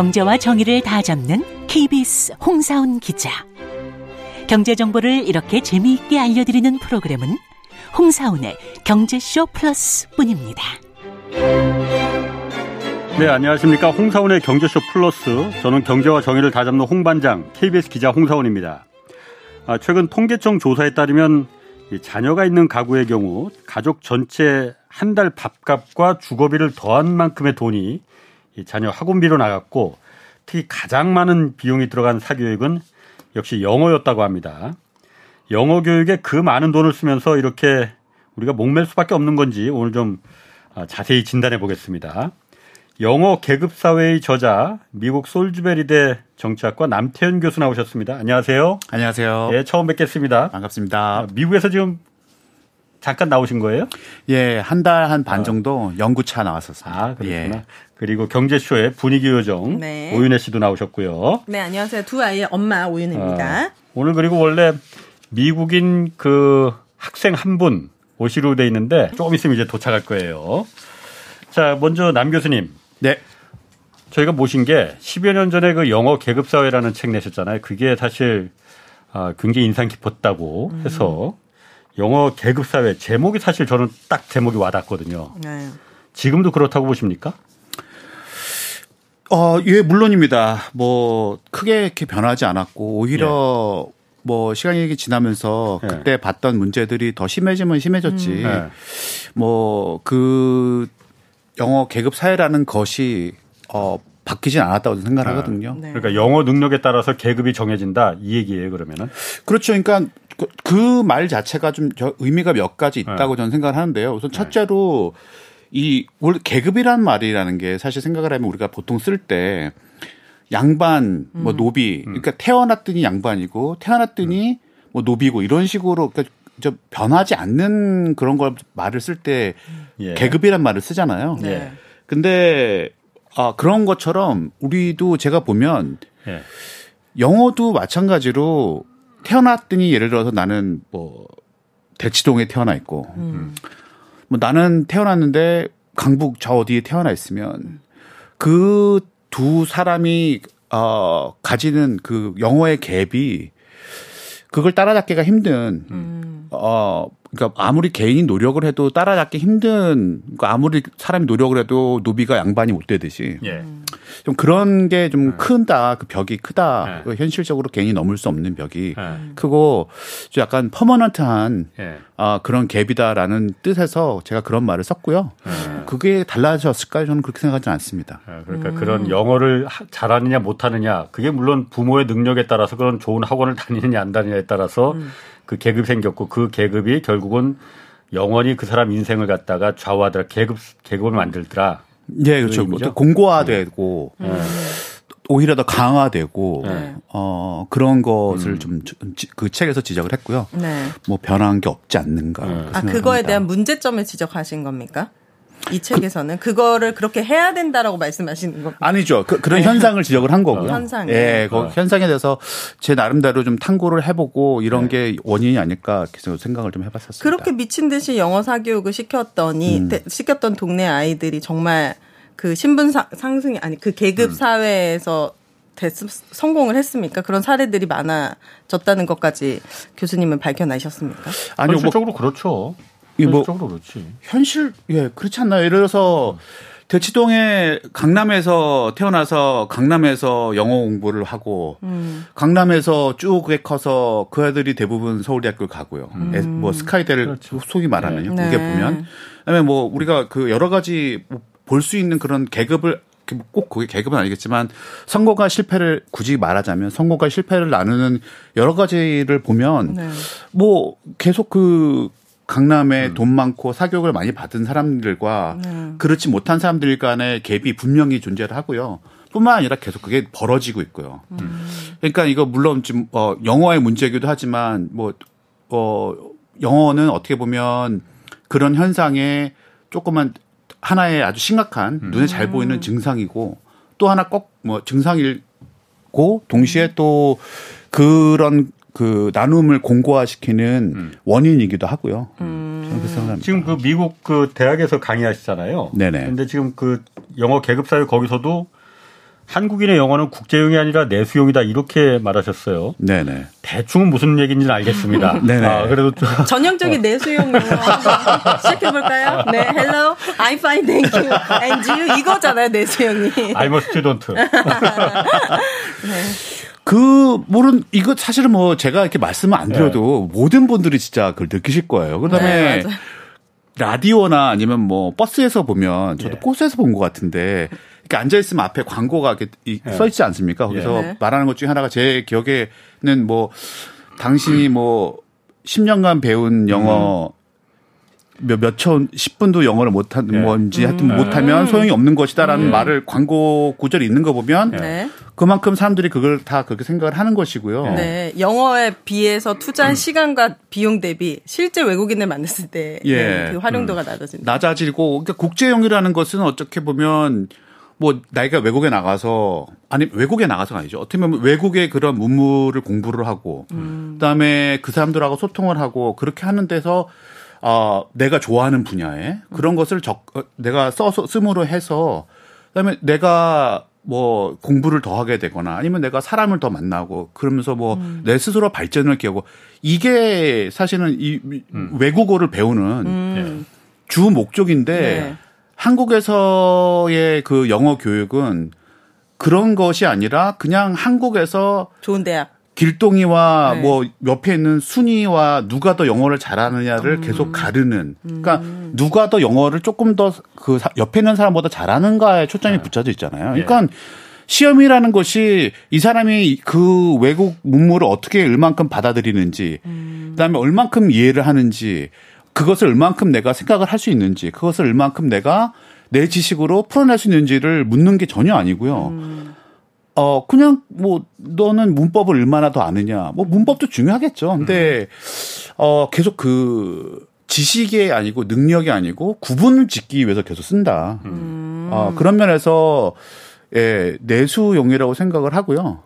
경제와 정의를 다 잡는 KBS 홍사훈 기자. 경제 정보를 이렇게 재미있게 알려드리는 프로그램은 홍사훈의 경제쇼 플러스뿐입니다. 네, 안녕하십니까. 홍사훈의 경제쇼 플러스. 저는 경제와 정의를 다 잡는 홍반장, KBS 기자 홍사훈입니다. 아, 최근 통계청 조사에 따르면 자녀가 있는 가구의 경우 가족 전체 한 달 밥값과 주거비를 더한 만큼의 돈이 자녀 학원비로 나갔고 특히 가장 많은 비용이 들어간 사교육은 역시 영어였다고 합니다. 영어 교육에 그 많은 돈을 쓰면서 이렇게 우리가 목맬 수밖에 없는 건지 오늘 좀 아, 자세히 진단해 보겠습니다. 영어 계급 사회의 저자 미국 솔즈베리대 정치학과 남태현 교수 나오셨습니다. 안녕하세요. 안녕하세요. 예, 처음 뵙겠습니다. 반갑습니다. 아, 미국에서 지금 잠깐 나오신 거예요? 예, 한 달 한 반 정도 연구차 나왔었습니다. 아, 그렇구나. 예. 그리고 경제쇼의 분위기 요정 네. 오윤혜 씨도 나오셨고요. 네, 안녕하세요. 두 아이의 엄마 오윤입니다. 어, 오늘 그리고 원래 미국인 그 학생 한 분 오시로 돼 있는데 조금 있으면 이제 도착할 거예요. 자, 먼저 남 교수님. 네. 저희가 모신 게 10여 년 전에 그 영어 계급사회라는 책 내셨잖아요. 그게 사실 아, 굉장히 인상 깊었다고 해서 영어 계급 사회 제목이 사실 저는 딱 제목이 와닿거든요. 네. 지금도 그렇다고 보십니까? 어, 예, 물론입니다. 뭐 크게 이렇게 변하지 않았고 오히려 뭐 시간이 지나면서 예. 그때 봤던 문제들이 더 심해지면 심해졌지. 네. 뭐그 영어 계급 사회라는 것이 어 바뀌진 않았다고 저는 생각하거든요. 네. 그러니까 영어 능력에 따라서 계급이 정해진다 이 얘기예요. 그러면은 그렇죠. 그러니까 그말 자체가 좀 저- 의미가 몇 가지 있다고 저는 생각을 하는데요. 우선 첫째로 이 원래 계급이란 말이라는 게 사실 생각을 하면 우리가 보통 쓸때 양반, 뭐 노비, 그러니까 태어났더니 양반이고 태어났더니 뭐 노비고 이런 식으로 그러니까 저 변하지 않는 그런 걸 말을 쓸때 예. 계급이란 말을 쓰잖아요. 네. 근데 아 그런 것처럼 우리도 제가 보면 예. 영어도 마찬가지로 태어났더니 예를 들어서 나는 뭐 대치동에 태어나 있고 뭐 나는 태어났는데 강북 저 어디에 태어나 있으면 그 두 사람이 어 가지는 그 영어의 갭이 그걸 따라잡기가 힘든 어 그러니까 아무리 개인이 노력을 해도 따라잡기 힘든 그러니까 아무리 사람이 노력을 해도 노비가 양반이 못 되듯이 예. 좀 그런 게좀 큰다. 그 벽이 크다. 네. 그 현실적으로 개인이 넘을 수 없는 벽이 예. 크고 좀 약간 퍼머넌트한 예. 아, 그런 갭이다라는 뜻에서 제가 그런 말을 썼고요. 그게 달라졌을까요? 저는 그렇게 생각하지 않습니다. 아, 그러니까 그런 영어를 하- 잘하느냐 못하느냐 그게 물론 부모의 능력에 따라서 그런 좋은 학원을 다니느냐 안 다니냐에 따라서 그 계급이 생겼고 그 계급이 결국은 영원히 그 사람 인생을 갖다가 좌우하더라 계급 계급을 만들더라. 예, 그렇죠. 의미죠? 또 공고화되고 예. 오히려 더 강화되고 네. 어, 그런 것을 좀그 책에서 지적을 했고요. 네. 뭐 변한 게 없지 않는가. 네. 그렇게 아, 그거에. 대한 문제점을 지적하신 겁니까? 이 책에서는 그, 거를 그렇게 해야 된다라고 말씀하시는 겁니까? 아니죠. 그, 런 현상을 지적을 한 거고요. 네. 현상이요? 예, 그 어. 현상에 대해서 제 나름대로 좀 탐구를 해보고 이런 게 원인이 아닐까 계속 생각을 좀 해봤었습니다. 그렇게 미친 듯이 영어 사교육을 시켰더니 대- 시켰던 동네 아이들이 정말 그 신분 상- 상승이 아니 그 계급 사회에서 됐, 성공을 했습니까? 그런 사례들이 많아졌다는 것까지 교수님은 밝혀내셨습니까? 아니요, 뭐, 현실적으로 그렇죠. 이 뭐- 현실적으로 그렇지. 현실, 예, 그렇지 않나요? 예를 들어서 대치동에 강남에서 태어나서 강남에서 영어 공부를 하고 강남에서 쭉 커서 그 애들이 대부분 서울대학교를 가고요. 에- 뭐 스카이대를 속이 말하면요. 네. 그게 보면. 그다음에 뭐 우리가 그 여러 가지 볼수 있는 그런 계급을 이렇게 꼭 그게 계급은 아니겠지만 성공과 실패를 굳이 말하자면 성공과 실패를 나누는 여러 가지를 보면 네. 뭐 계속 그 강남에 음. 돈 많고 사교육을 많이 받은 사람들과 네. 그렇지 못한 사람들 간의 갭이 분명히 존재를 하고요. 뿐만 아니라 계속 그게 벌어지고 있고요. 그러니까 이거 물론 지금 어 영어의 문제이기도 하지만 뭐어 영어는 어떻게 보면 그런 현상에 조금만 하나의 아주 심각한 눈에 잘 보이는 증상이고 또 하나 꼭 뭐 증상이고 동시에 또 그런 그 나눔을 공고화시키는 원인이기도 하고요. 저는 그렇게 생각합니다. 지금 그 미국 그 대학에서 강의하시잖아요. 네네. 근데 지금 그 영어 계급 사회 거기서도 한국인의 영어는 국제용이 아니라 내수용이다 이렇게 말하셨어요. 네네. 대충은 무슨 얘기인지는 알겠습니다. 네네. 아, 그래도 좀 전형적인 내수용 용어 한번 시작해 볼까요? 네, hello, I'm fine, thank you, and you 이거잖아요, 내수용이. I'm a student. 그, 모른, 이거 사실은 뭐 제가 이렇게 말씀을 안 드려도 모든 분들이 진짜 그걸 느끼실 거예요. 그 다음에 네. 라디오나 아니면 뭐 버스에서 보면 저도 예. 버스에서 본 것 같은데 이렇게 앉아있으면 앞에 광고가 이렇게 이- 써 있지 않습니까? 거기서 네. 말하는 것 중에 하나가 제 기억에는 뭐 당신이 뭐 10년간 배운 영어 몇, 몇 천, 10분도 영어를 못한, 예. 뭔지 하여튼 못하면 소용이 없는 것이다라는 말을 광고 구절이 있는 거 보면 네. 그만큼 사람들이 그걸 다 그렇게 생각을 하는 것이고요. 네, 영어에 비해서 투자한 시간과 비용 대비 실제 외국인을 만났을 때 예. 네, 그 활용도가 낮아진다. 낮아지고 그러니까 국제 영이라는 것은 어떻게 보면 뭐 나이가 외국에 나가서 아니 외국에 나가서가 아니죠. 어떻게 보면 외국의 그런 문물을 공부를 하고 그다음에 그 사람들하고 소통을 하고 그렇게 하는 데서 어 내가 좋아하는 분야에 그런 것을 적 어, 내가 써서 씀으로 해서 그다음에 내가 뭐 공부를 더 하게 되거나 아니면 내가 사람을 더 만나고 그러면서 뭐내 스스로 발전을 기하고 이게 사실은 이 외국어를 배우는 음. 주 목적인데 네. 한국에서의 그 영어 교육은 그런 것이 아니라 그냥 한국에서 좋은 대학. 길동이와 네. 뭐 옆에 있는 순이와 누가 더 영어를 잘하느냐를 음. 계속 가르는 그러니까 누가 더 영어를 조금 더 그 옆에 있는 사람보다 잘하는가에 초점이 네. 붙여져 있잖아요. 그러니까 시험이라는 것이 이 사람이 그 외국 문물을 어떻게 얼만큼 받아들이는지 그다음에 얼만큼 이해를 하는지 그것을 얼만큼 내가 생각을 할 수 있는지 그것을 얼만큼 내가 내 지식으로 풀어낼 수 있는지를 묻는 게 전혀 아니고요. 어, 그냥 뭐 너는 문법을 얼마나 더 아느냐. 뭐 문법도 중요하겠죠. 근데 어, 계속 그 지식이 아니고 능력이 아니고 구분을 짓기 위해서 계속 쓴다. 어, 그런 면에서 예, 내수용이라고 생각을 하고요.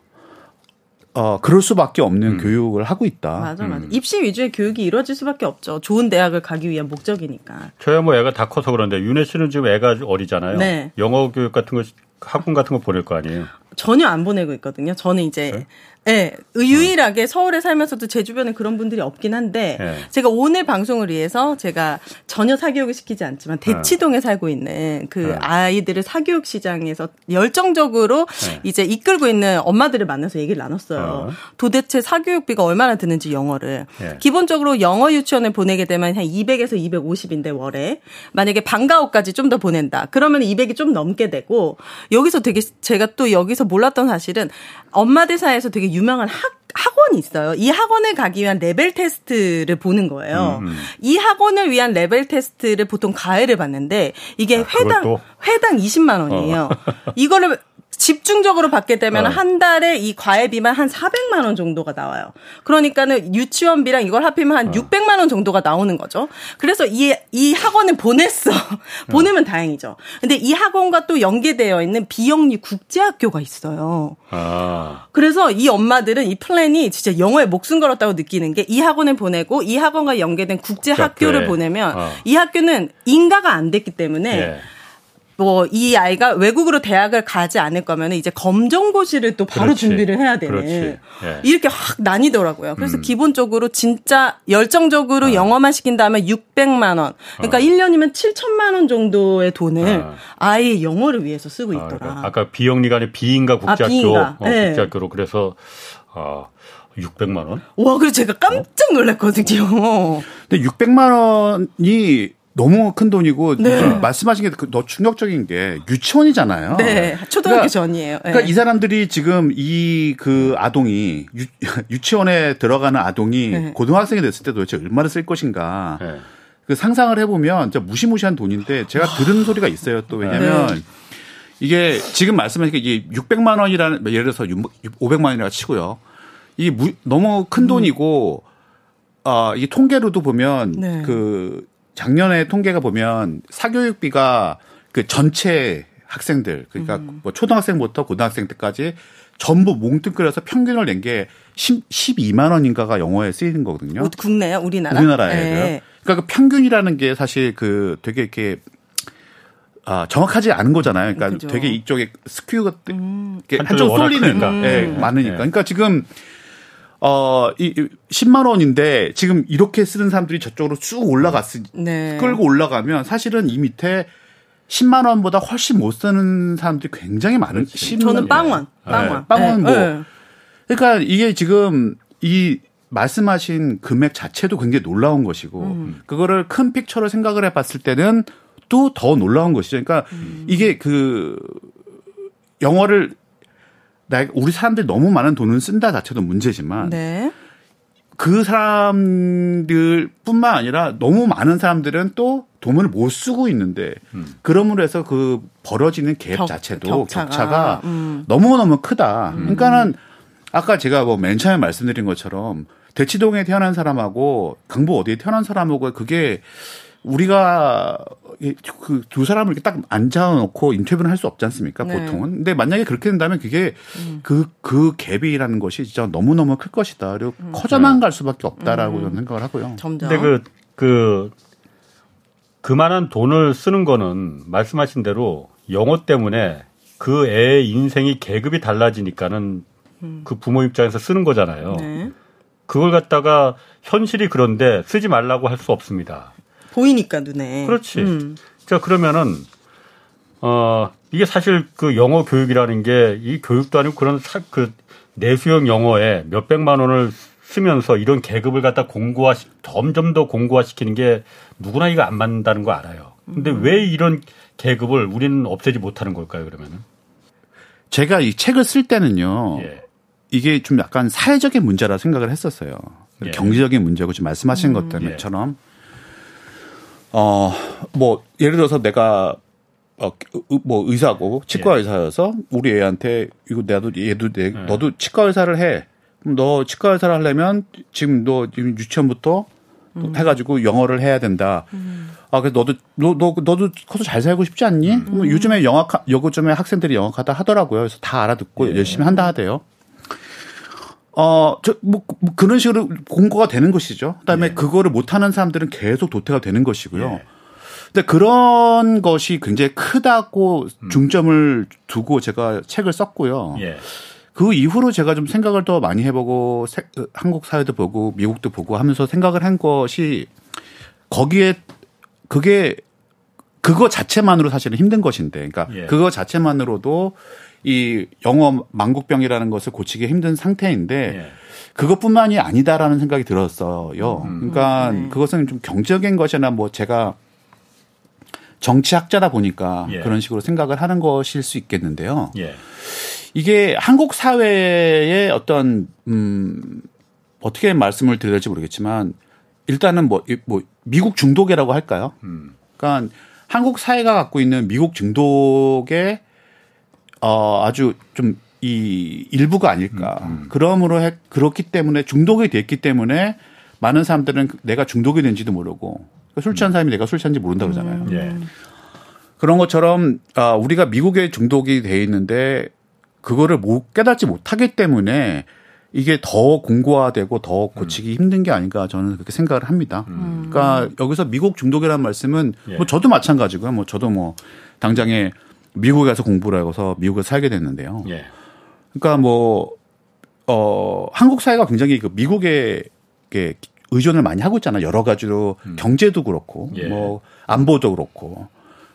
어, 그럴 수밖에 없는 교육을 하고 있다. 맞아, 맞아. 입시 위주의 교육이 이루어질 수밖에 없죠. 좋은 대학을 가기 위한 목적이니까. 저야 뭐 애가 다 커서 그런데 윤혜 씨는 지금 애가 어리잖아요. 네. 영어 교육 같은 거 학원 같은 거 보낼 거 아니에요. 전혀 안 보내고 있거든요. 저는 이제 예, 유일하게 서울에 살면서도 제 주변에 그런 분들이 없긴 한데 네. 제가 오늘 방송을 위해서 제가 전혀 사교육을 시키지 않지만 대치동에 살고 있는 그 네. 아이들을 사교육 시장에서 열정적으로 네. 이제 이끌고 있는 엄마들을 만나서 얘기를 나눴어요. 어. 도대체 사교육비가 얼마나 드는지 영어를 네. 기본적으로 영어 유치원을 보내게 되면 한 200에서 250인데 월에 만약에 방과후까지 좀 더 보낸다. 그러면 200이 좀 넘게 되고 여기서 되게 제가 또 여기서 몰랐던 사실은 엄마들 사이에서 되게 유명한 학 학원이 있어요. 이 학원을 가기 위한 레벨 테스트를 보는 거예요. 음, 이 학원을 위한 레벨 테스트를 보통 과외를 받는데 이게 아, 회당 또? 회당 20만 원이에요. 이거를 집중적으로 받게 되면 어. 한 달에 이 과외비만 한 400만 원 정도가 나와요. 그러니까는 유치원비랑 이걸 합하면 어. 한 600만 원 정도가 나오는 거죠. 그래서 이, 이 학원을 보냈어. 보내면 다행이죠. 근데 이 학원과 또 연계되어 있는 비영리 국제학교가 있어요. 아, 그래서 이 엄마들은 이 플랜이 진짜 영어에 목숨 걸었다고 느끼는 게 이 학원을 보내고 이 학원과 연계된 국제 학교를 국제학교에. 보내면 어. 이 학교는 인가가 안 됐기 때문에 예. 뭐 이 아이가 외국으로 대학을 가지 않을 거면 이제 검정고시를 또 바로 그렇지. 준비를 해야 되는. 예. 음. 이렇게 확 나뉘더라고요. 그래서 기본적으로 진짜 열정적으로 어. 영어만 시킨다면 600만 원. 그러니까 1년이면 7천만 원 정도의 돈을 어. 아이의 영어를 위해서 쓰고 아, 있더라. 그러니까 아까 비영리가 아니라 비인가 국제학교, 비인가. 어, 네. 국제학교로 그래서 아 600만 원? 와, 그래서 제가 깜짝 놀랐거든요. 근데 600만 원이 너무 큰 돈이고 네. 좀 말씀하신 게 더 충격적인 게 유치원이잖아요. 네, 초등학교 그러니까- 전이에요. 네. 그러니까 이 사람들이 지금 이 그 아동이 유, 유치원에 들어가는 아동이 네. 고등학생이 됐을 때 도대체 얼마를 쓸 것인가. 예. 그 상상을 해보면 진짜 무시무시한 돈인데 제가 들은 소리가 있어요. 또 왜냐면 네. 이게 지금 말씀하신 게 이게 600만 원이라는 예를 들어서 500만 원이라 치고요. 이게 무- 너무 큰 돈이고 아, 이 통계로도 보면 네. 그 작년에 통계가 보면 사교육비가 그 전체 학생들 그러니까 음. 뭐 초등학생부터 고등학생 때까지 전부 뭉뚱그려서 평균을 낸 게 12만 원인가가 영어에 쓰이는 거거든요. 우- 국내요? 우리나라? 우리나라에. 네. 그러니까 그 평균이라는 게 사실 그 되게 이렇게 아, 정확하지 않은 거잖아요. 그러니까 그죠. 되게 이쪽에 스큐가 음. 한쪽 쏠리는. 예, 음. 많으니까. 예. 그러니까 지금 어, 이, 이 10만 원인데 지금 이렇게 쓰는 사람들이 저쪽으로 쭉 올라갔으 네. 끌고 올라가면 사실은 이 밑에 10만 원보다 훨씬 못 쓰는 사람들이 굉장히 많은. 10만 저는 빵원, 예. 빵원. 네, 빵원 네. 뭐. 네. 그러니까 이게 지금 이 말씀하신 금액 자체도 굉장히 놀라운 것이고 음. 그거를 큰 픽처로 생각을 해봤을 때는 또 더 놀라운 것이죠. 그러니까 음. 이게 그 영어를 나 우리 사람들이 너무 많은 돈을 쓴다 자체도 문제지만 네. 그 사람들뿐만 아니라 너무 많은 사람들은 또 돈을 못 쓰고 있는데 그러므로 해서 그 벌어지는 갭 격- 자체도 격차가, 격차가, 음. 너무너무 크다. 그러니까는 아까 제가 뭐 맨 처음에 말씀드린 것처럼 대치동에 태어난 사람하고 강북 어디에 태어난 사람하고 그게 우리가 그 두 사람을 이렇게 딱 앉아놓고 인터뷰를 할 수 없지 않습니까? 네. 보통은. 근데 만약에 그렇게 된다면 그게 그, 그 갭이라는 것이 진짜 너무 너무 클 것이다. 그리고 커져만 갈 수밖에 없다라고 저는 생각을 하고요. 점점. 근데 그, 그, 그만한 돈을 쓰는 거는 말씀하신 대로 영어 때문에 그 애의 인생이 계급이 달라지니까는 그 부모 입장에서 쓰는 거잖아요. 네. 그걸 갖다가 현실이 그런데 쓰지 말라고 할 수 없습니다. 보이니까 눈에. 그렇지. 음. 자, 그러면은, 어, 이게 사실 그 영어 교육이라는 게 이 교육도 아니고 그런 사, 그 내수형 영어에 몇 백만 원을 쓰면서 이런 계급을 갖다 공고화, 점점 더 공고화 시키는 게 누구나 이거 안 맞는다는 거 알아요. 근데 음. 왜 이런 계급을 우리는 없애지 못하는 걸까요, 그러면은? 제가 이 책을 쓸 때는요. 예. 이게 좀 약간 사회적인 문제라 생각을 했었어요. 예. 경제적인 문제고 지금 말씀하신 음. 것들처럼 어 뭐 예를 들어서 내가 어, 뭐 의사고 치과 예. 의사여서 우리 애한테 이거 나도 얘도 내, 예. 너도 치과 의사를 해. 그럼 너 치과 의사를 하려면 지금 너 지금 유치원부터 또 해가지고 영어를 해야 된다. 아, 그래서 너도 너, 너 너도 커서 잘 살고 싶지 않니? 그럼 요즘에 영학 요즘에 학생들이 영어하다 하더라고요. 그래서 다 알아듣고 열심히 한다 하대요. 어, 저, 뭐, 뭐 그런 식으로 공고가 되는 것이죠. 그 다음에 그거를 못하는 사람들은 계속 도태가 되는 것이고요. 예. 근데 그런 것이 굉장히 크다고 중점을 두고 제가 책을 썼고요. 예. 그 이후로 제가 좀 생각을 더 많이 해보고 세- 어, 한국 사회도 보고 미국도 보고 하면서 생각을 한 것이 거기에 그게 그거 자체만으로 사실은 힘든 것인데, 그러니까 예. 그거 자체만으로도 이 영어 망국병이라는 것을 고치기 힘든 상태인데 예. 그것뿐만이 아니다라는 생각이 들었어요. 그러니까 네. 그것은 좀 경제적인 것이나 뭐 제가 정치학자다 보니까 예. 그런 식으로 생각을 하는 것일 수 있겠는데요. 예. 이게 한국 사회의 어떤 음 어떻게 말씀을 드려야 될지 모르겠지만 일단은 뭐, 이- 뭐 미국 중독이라고 할까요? 음. 그러니까 한국 사회가 갖고 있는 미국 중독의 어 아주 좀 이 일부가 아닐까. 음, 그러므로 해, 그렇기 때문에 중독이 됐기 때문에 많은 사람들은 내가 중독이 된지도 모르고 그러니까 술 취한 사람이 내가 술 취한지 모른다 그러잖아요. 예. 그런 것처럼 아, 우리가 미국에 중독이 돼 있는데 그거를 못 깨닫지 못하기 때문에 이게 더 공고화되고 더 고치기 힘든 게 아닌가 저는 그렇게 생각을 합니다. 그러니까 여기서 미국 중독이라는 말씀은 예. 뭐 저도 마찬가지고요. 뭐 저도 뭐 당장에 미국에 가서 공부를 해서 미국에서 살게 됐는데요. 예. 그러니까 뭐, 어, 한국 사회가 굉장히 그 미국에 의존을 많이 하고 있잖아요. 여러 가지로 경제도 그렇고, 예. 뭐, 안보도 그렇고,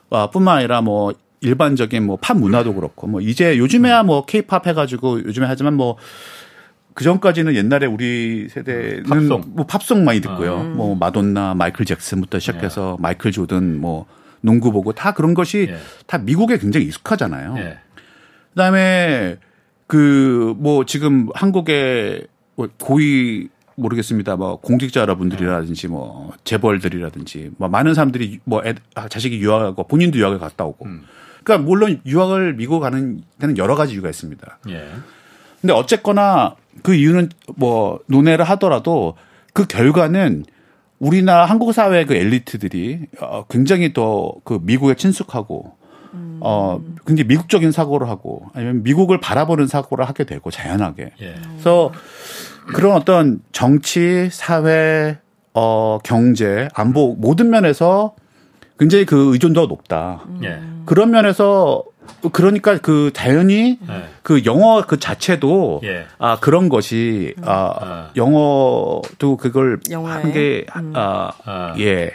아, 뿐만 아니라 뭐, 일반적인 뭐, 팝 문화도 그렇고, 뭐, 이제 요즘에야 뭐, 케이팝 해가지고 요즘에 하지만 뭐, 그 전까지는 옛날에 우리 세대는 팝송. 뭐 팝송 많이 듣고요. 뭐 마돈나, 마이클 잭슨부터 시작해서 마이클 조든 뭐 농구 보고 다 그런 것이 예. 다 미국에 굉장히 익숙하잖아요. 예. 그다음에 그 뭐 지금 한국의 뭐 고위 모르겠습니다. 뭐 공직자 여러분들이라든지 뭐 재벌들이라든지 뭐 많은 사람들이 뭐 애, 아, 자식이 유학하고 본인도 유학을 갔다 오고. 그러니까 물론 유학을 미국 가는 데는 여러 가지 이유가 있습니다. 예. 근데 어쨌거나 그 이유는 뭐 논의를 하더라도 그 결과는 우리나라 한국 사회 그 엘리트들이 어, 굉장히 더 그 미국에 친숙하고 어 굉장히 미국적인 사고를 하고 아니면 미국을 바라보는 사고를 하게 되고 자연하게 예. 그래서 그런 어떤 정치, 사회, 어 경제, 안보 모든 면에서 굉장히 그 의존도가 높다. 예. 그런 면에서 그러니까 그 당연히 네. 그 영어 그 자체도 예. 아 그런 것이 아 아. 영어도 그걸 영어에? 한게 아. 아, 예.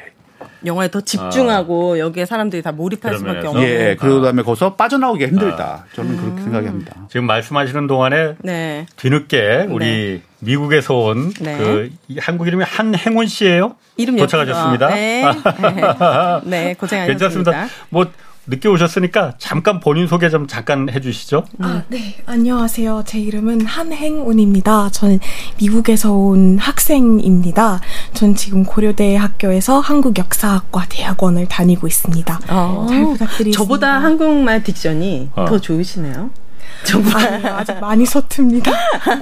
영화에 더 집중하고 여기에 사람들이 다 몰입할 수밖에? 없는. 예, 그다음에 거기서 빠져나오기 힘들다. 저는 그렇게 생각합니다. 지금 말씀하시는 동안에 네. 뒤늦게 우리 미국에서 온그 네. 한국 이름이 한행운 씨예요? 이름 도착하셨습니다. 네. 네, 고생하셨습니다. 괜찮습니다. 뭐 늦게 오셨으니까 잠깐 본인 소개 좀 잠깐 해주시죠. 아, 네. 안녕하세요. 제 이름은 한행운입니다. 저는 미국에서 온 학생입니다. 전 지금 고려대 학교에서 한국역사학과 대학원을 다니고 있습니다. 어, 잘 부탁드리겠습니다. 저보다 한국말 딕션이 어. 더 좋으시네요. 저보다. 아, 아직 많이 서툽니다.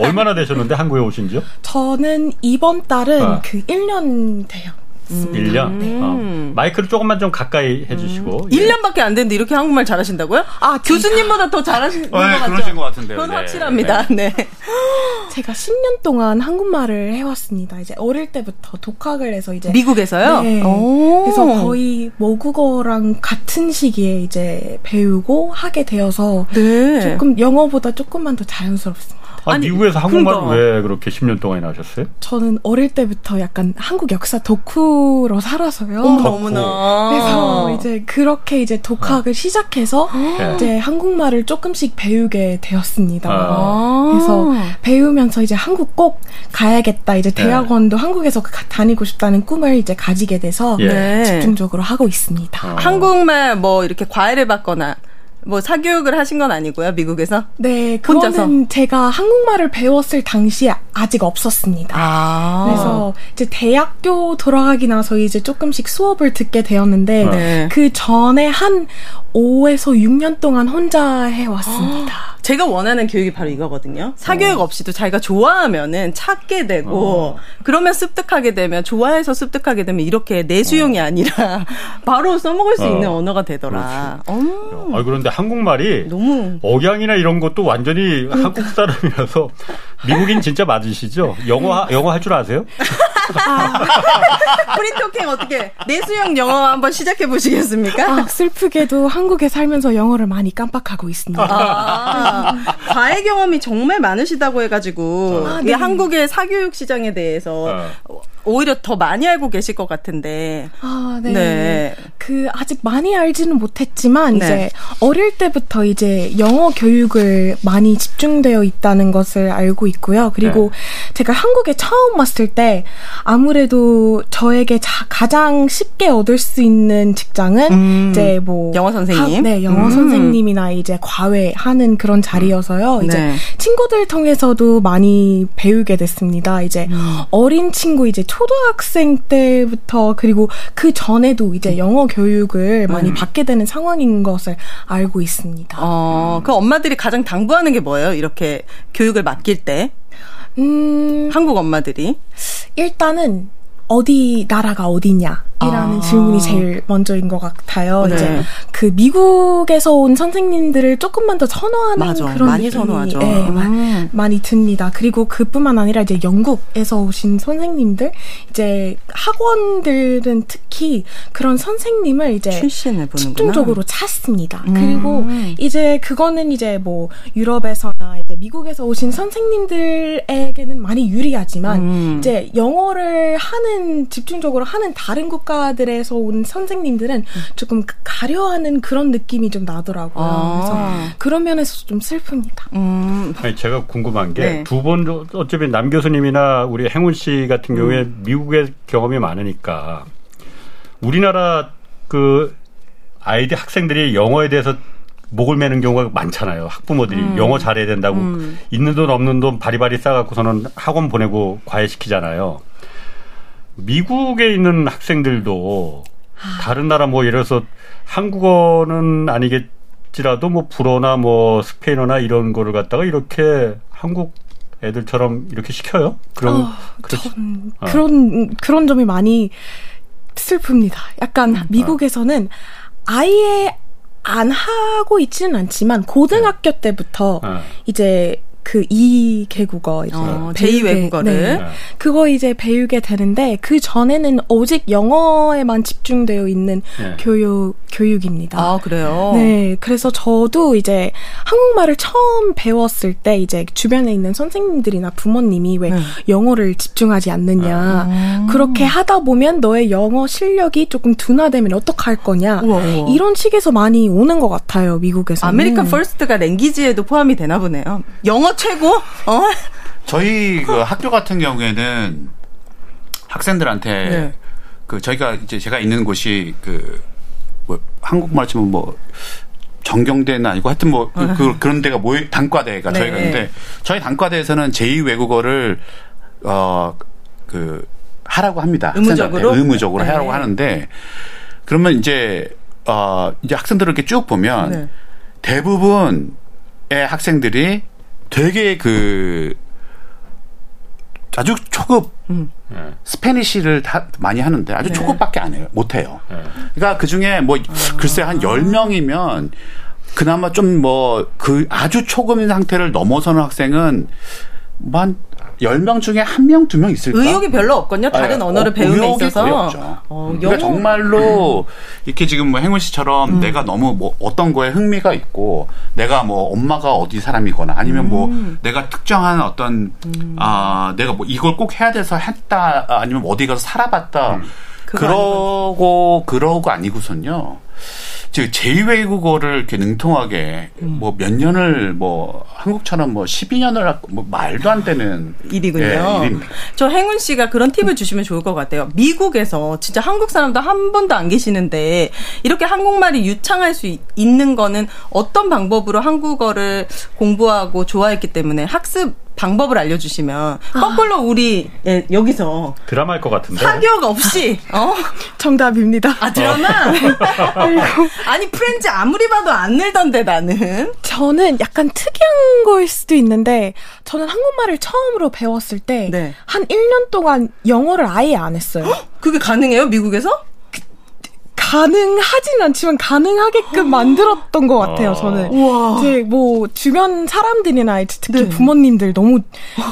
얼마나 되셨는데 한국에 오신 지요? 저는 이번 달은 아. 그 1년 돼요. 일 1년. 어. 마이크를 조금만 좀 가까이 해주시고. 예. 1년밖에 안 됐는데 이렇게 한국말 잘하신다고요? 아, 교수님보다 더 잘하시는 것 같죠? 그러신 것 같은데요. 그건 네. 확실합니다. 네. 제가 10년 동안 한국말을 해왔습니다. 이제 어릴 때부터 독학을 해서 이제 미국에서요? 네. 오. 그래서 거의 모국어랑 같은 시기에 이제 배우고 하게 되어서 네. 조금 영어보다 조금만 더 자연스럽습니다. 아, 아니, 미국에서 한국말 그러니까. 왜 그렇게 10년 동안이나 하셨어요? 저는 어릴 때부터 약간 한국 역사 덕후로 살아서요. 어머나, 어머나. 그래서 이제 그렇게 이제 독학을 시작해서 네. 이제 한국말을 조금씩 배우게 되었습니다. 아. 그래서 배우면서 이제 한국 꼭 가야겠다. 이제 네. 대학원도 한국에서 가- 다니고 싶다는 꿈을 이제 가지게 돼서 예. 네. 집중적으로 하고 있습니다. 어. 한국말 뭐 이렇게 과외를 받거나 뭐 사교육을 하신 건 아니고요, 미국에서? 네, 혼자서? 그거는 제가 한국말을 배웠을 당시에 아직 없었습니다. 아. 그래서 이제 대학교 돌아가기 나서 이제 조금씩 수업을 듣게 되었는데 네. 그 전에 한 5에서 6년 동안 혼자 해왔습니다. 제가 원하는 교육이 바로 이거거든요. 사교육 없이도 자기가 좋아하면은 찾게 되고 그러면 습득하게 되면 좋아해서 습득하게 되면 이렇게 내수용이 아니라 바로 써먹을 수 어. 있는 언어가 되더라. 어, 아, 그런데 한국말이 너무. 억양이나 이런 것도 완전히 한국 사람이라서 미국인 진짜 맞으시죠? 영어 하- 영어 할 줄 아세요? 프리토킹 어떻게 내수용 영어 한번 시작해 보시겠습니까? 아, 슬프게도 한국에 살면서 영어를 많이 깜빡하고 있습니다. 아, 과외 경험이 정말 많으시다고 해가지고 아, 이 네. 한국의 사교육 시장에 대해서 오히려 더 많이 알고 계실 것 같은데. 아, 네. 네. 그 아직 많이 알지는 못했지만 네. 이제 어릴 때부터 이제 영어 교육을 많이 집중되어 있다는 것을 알고 있고요. 그리고 네. 제가 한국에 처음 왔을 때 아무래도 저에게 자- 가장 쉽게 얻을 수 있는 직장은 음. 이제 뭐 영어 선생님? 하- 네, 영어 음. 선생님이나 이제 과외하는 그런 자리여서요. 이제 네. 친구들 통해서도 많이 배우게 됐습니다. 이제 음. 어린 친구 이제 초등학생 때부터 그리고 그 전에도 이제 영어 교육을 많이 음. 받게 되는 상황인 것을 알고 있습니다. 어, 그 엄마들이 가장 당부하는 게 뭐예요? 이렇게 교육을 맡길 때 음, 한국 엄마들이? 일단은 어디 나라가 어디냐 이라는 아. 질문이 제일 먼저인 것 같아요. 네. 이제 그 미국에서 온 선생님들을 조금만 더 선호하는 맞아. 그런 많이 느낌이, 선호하죠. 예, 마- 음. 많이 듭니다. 그리고 그뿐만 아니라 이제 영국에서 오신 선생님들 이제 학원들은 특히 그런 선생님을 이제 출신을 보는구나. 집중적으로 찾습니다. 음. 그리고 이제 그거는 이제 뭐 유럽에서나 이제 미국에서 오신 선생님들에게는 많이 유리하지만 음. 이제 영어를 하는 집중적으로 하는 다른 국가 들에서 온 선생님들은 조금 가려하는 그런 느낌이 좀 나더라고요. 아. 그래서 그런 면에서 좀 슬픕니다. 음. 아니, 제가 궁금한 게 네. 두번 어차피 남 교수님이나 우리 행운 씨 같은 경우에 음. 미국의 경험이 많으니까 우리나라 그 아이들 학생들이 영어에 대해서 목을 매는 경우가 많잖아요. 학부모들이 음. 영어 잘해야 된다고 있는 돈 없는 돈 바리바리 싸갖고서는 학원 보내고 과외시키잖아요. 미국에 있는 학생들도 다른 나라 뭐 예를 들어서 한국어는 아니겠지라도 뭐 불어나 뭐 스페인어나 이런 거를 갖다가 이렇게 한국 애들처럼 이렇게 시켜요? 그럼 어. 전 어. 그런 그런 점이 많이 슬픕니다. 약간 음. 미국에서는 아예 안 하고 있지는 않지만 고등학교 때부터 어. 이제 그 이개국어 이제 어, 배우게- 제2외국어를. 네. 네. 그거 이제 배우게 되는데 그 전에는 오직 영어에만 집중되어 있는 네. 교육 교육입니다. 아, 그래요? 네, 그래서 저도 이제 한국말을 처음 배웠을 때 이제 주변에 있는 선생님들이나 부모님이 왜 네. 영어를 집중하지 않느냐. 음. 그렇게 하다 보면 너의 영어 실력이 조금 둔화되면 어떡할 거냐. 우와, 우와. 이런 식에서 많이 오는 것 같아요, 미국에서. American First가 language에도 포함이 되나 보네요. 영어 최고? 어? 저희 그 학교 같은 경우에는 학생들한테 네. 그 저희가 이제 제가 있는 곳이 그 뭐 한국말 치면 뭐 정경대는 아니고 하여튼 뭐 그, 그, 런 데가 모여 단과대가 네. 저희가 있는데 저희 단과대에서는 제2 외국어를 어그 하라고 합니다. 의무적으로? 의무적으로 네. 하라고 하는데 그러면 이제 어 이제 학생들을 이렇게 쭉 보면 네. 대부분의 학생들이 되게 그 아주 초급 음. 네. 스페니쉬를 다 많이 하는데 아주 네. 초급밖에 안 해요. 못 해요. 네. 그러니까 그 중에 뭐 글쎄 한 10명이면 그나마 좀 뭐 그 아주 초급인 상태를 넘어서는 학생은 뭐한 10명 중에 한 명, 두 명 있을까? 의욕이 별로 없거든요. 다른 아, 언어를 어, 배움에 의욕이 있어서. 어, 그러니까 음. 정말로 이렇게 지금 뭐 행운 씨처럼 내가 너무 뭐 어떤 거에 흥미가 있고 내가 뭐 엄마가 어디 사람이거나 아니면 음. 뭐 내가 특정한 어떤 아 내가 뭐 이걸 꼭 해야 돼서 했다 아니면 어디 가서 살아봤다 그거 그러고 그러고 아니고선요. 즉 제2외국어를 이렇게 능통하게 음. 뭐몇 년을 뭐 한국처럼 뭐 12년을 뭐 말도 안 되는 일이군요. 예, 일입니다. 저 행운 씨가 그런 팁을 주시면 좋을 것 같아요. 미국에서 진짜 한국 사람도 한 분도 안 계시는데 이렇게 한국말이 유창할 수 있- 있는 거는 어떤 방법으로 한국어를 공부하고 좋아했기 때문에 학습 방법을 알려주시면 거꾸로 우리 예, 여기서 드라마일 것 같은데. 사교가 없이 어? 정답입니다. 아 드라마 아니 프렌즈 아무리 봐도 안 늘던데 나는 저는 약간 특이한 거일 수도 있는데 저는 한국말을 처음으로 배웠을 때 네. 한 1년 동안 영어를 아예 안 했어요. 그게 가능해요 미국에서? 가능하진 않지만 가능하게끔 만들었던 것 같아요, 어. 저는. 우와. 이제 뭐, 주변 사람들이나 특히 네. 부모님들 너무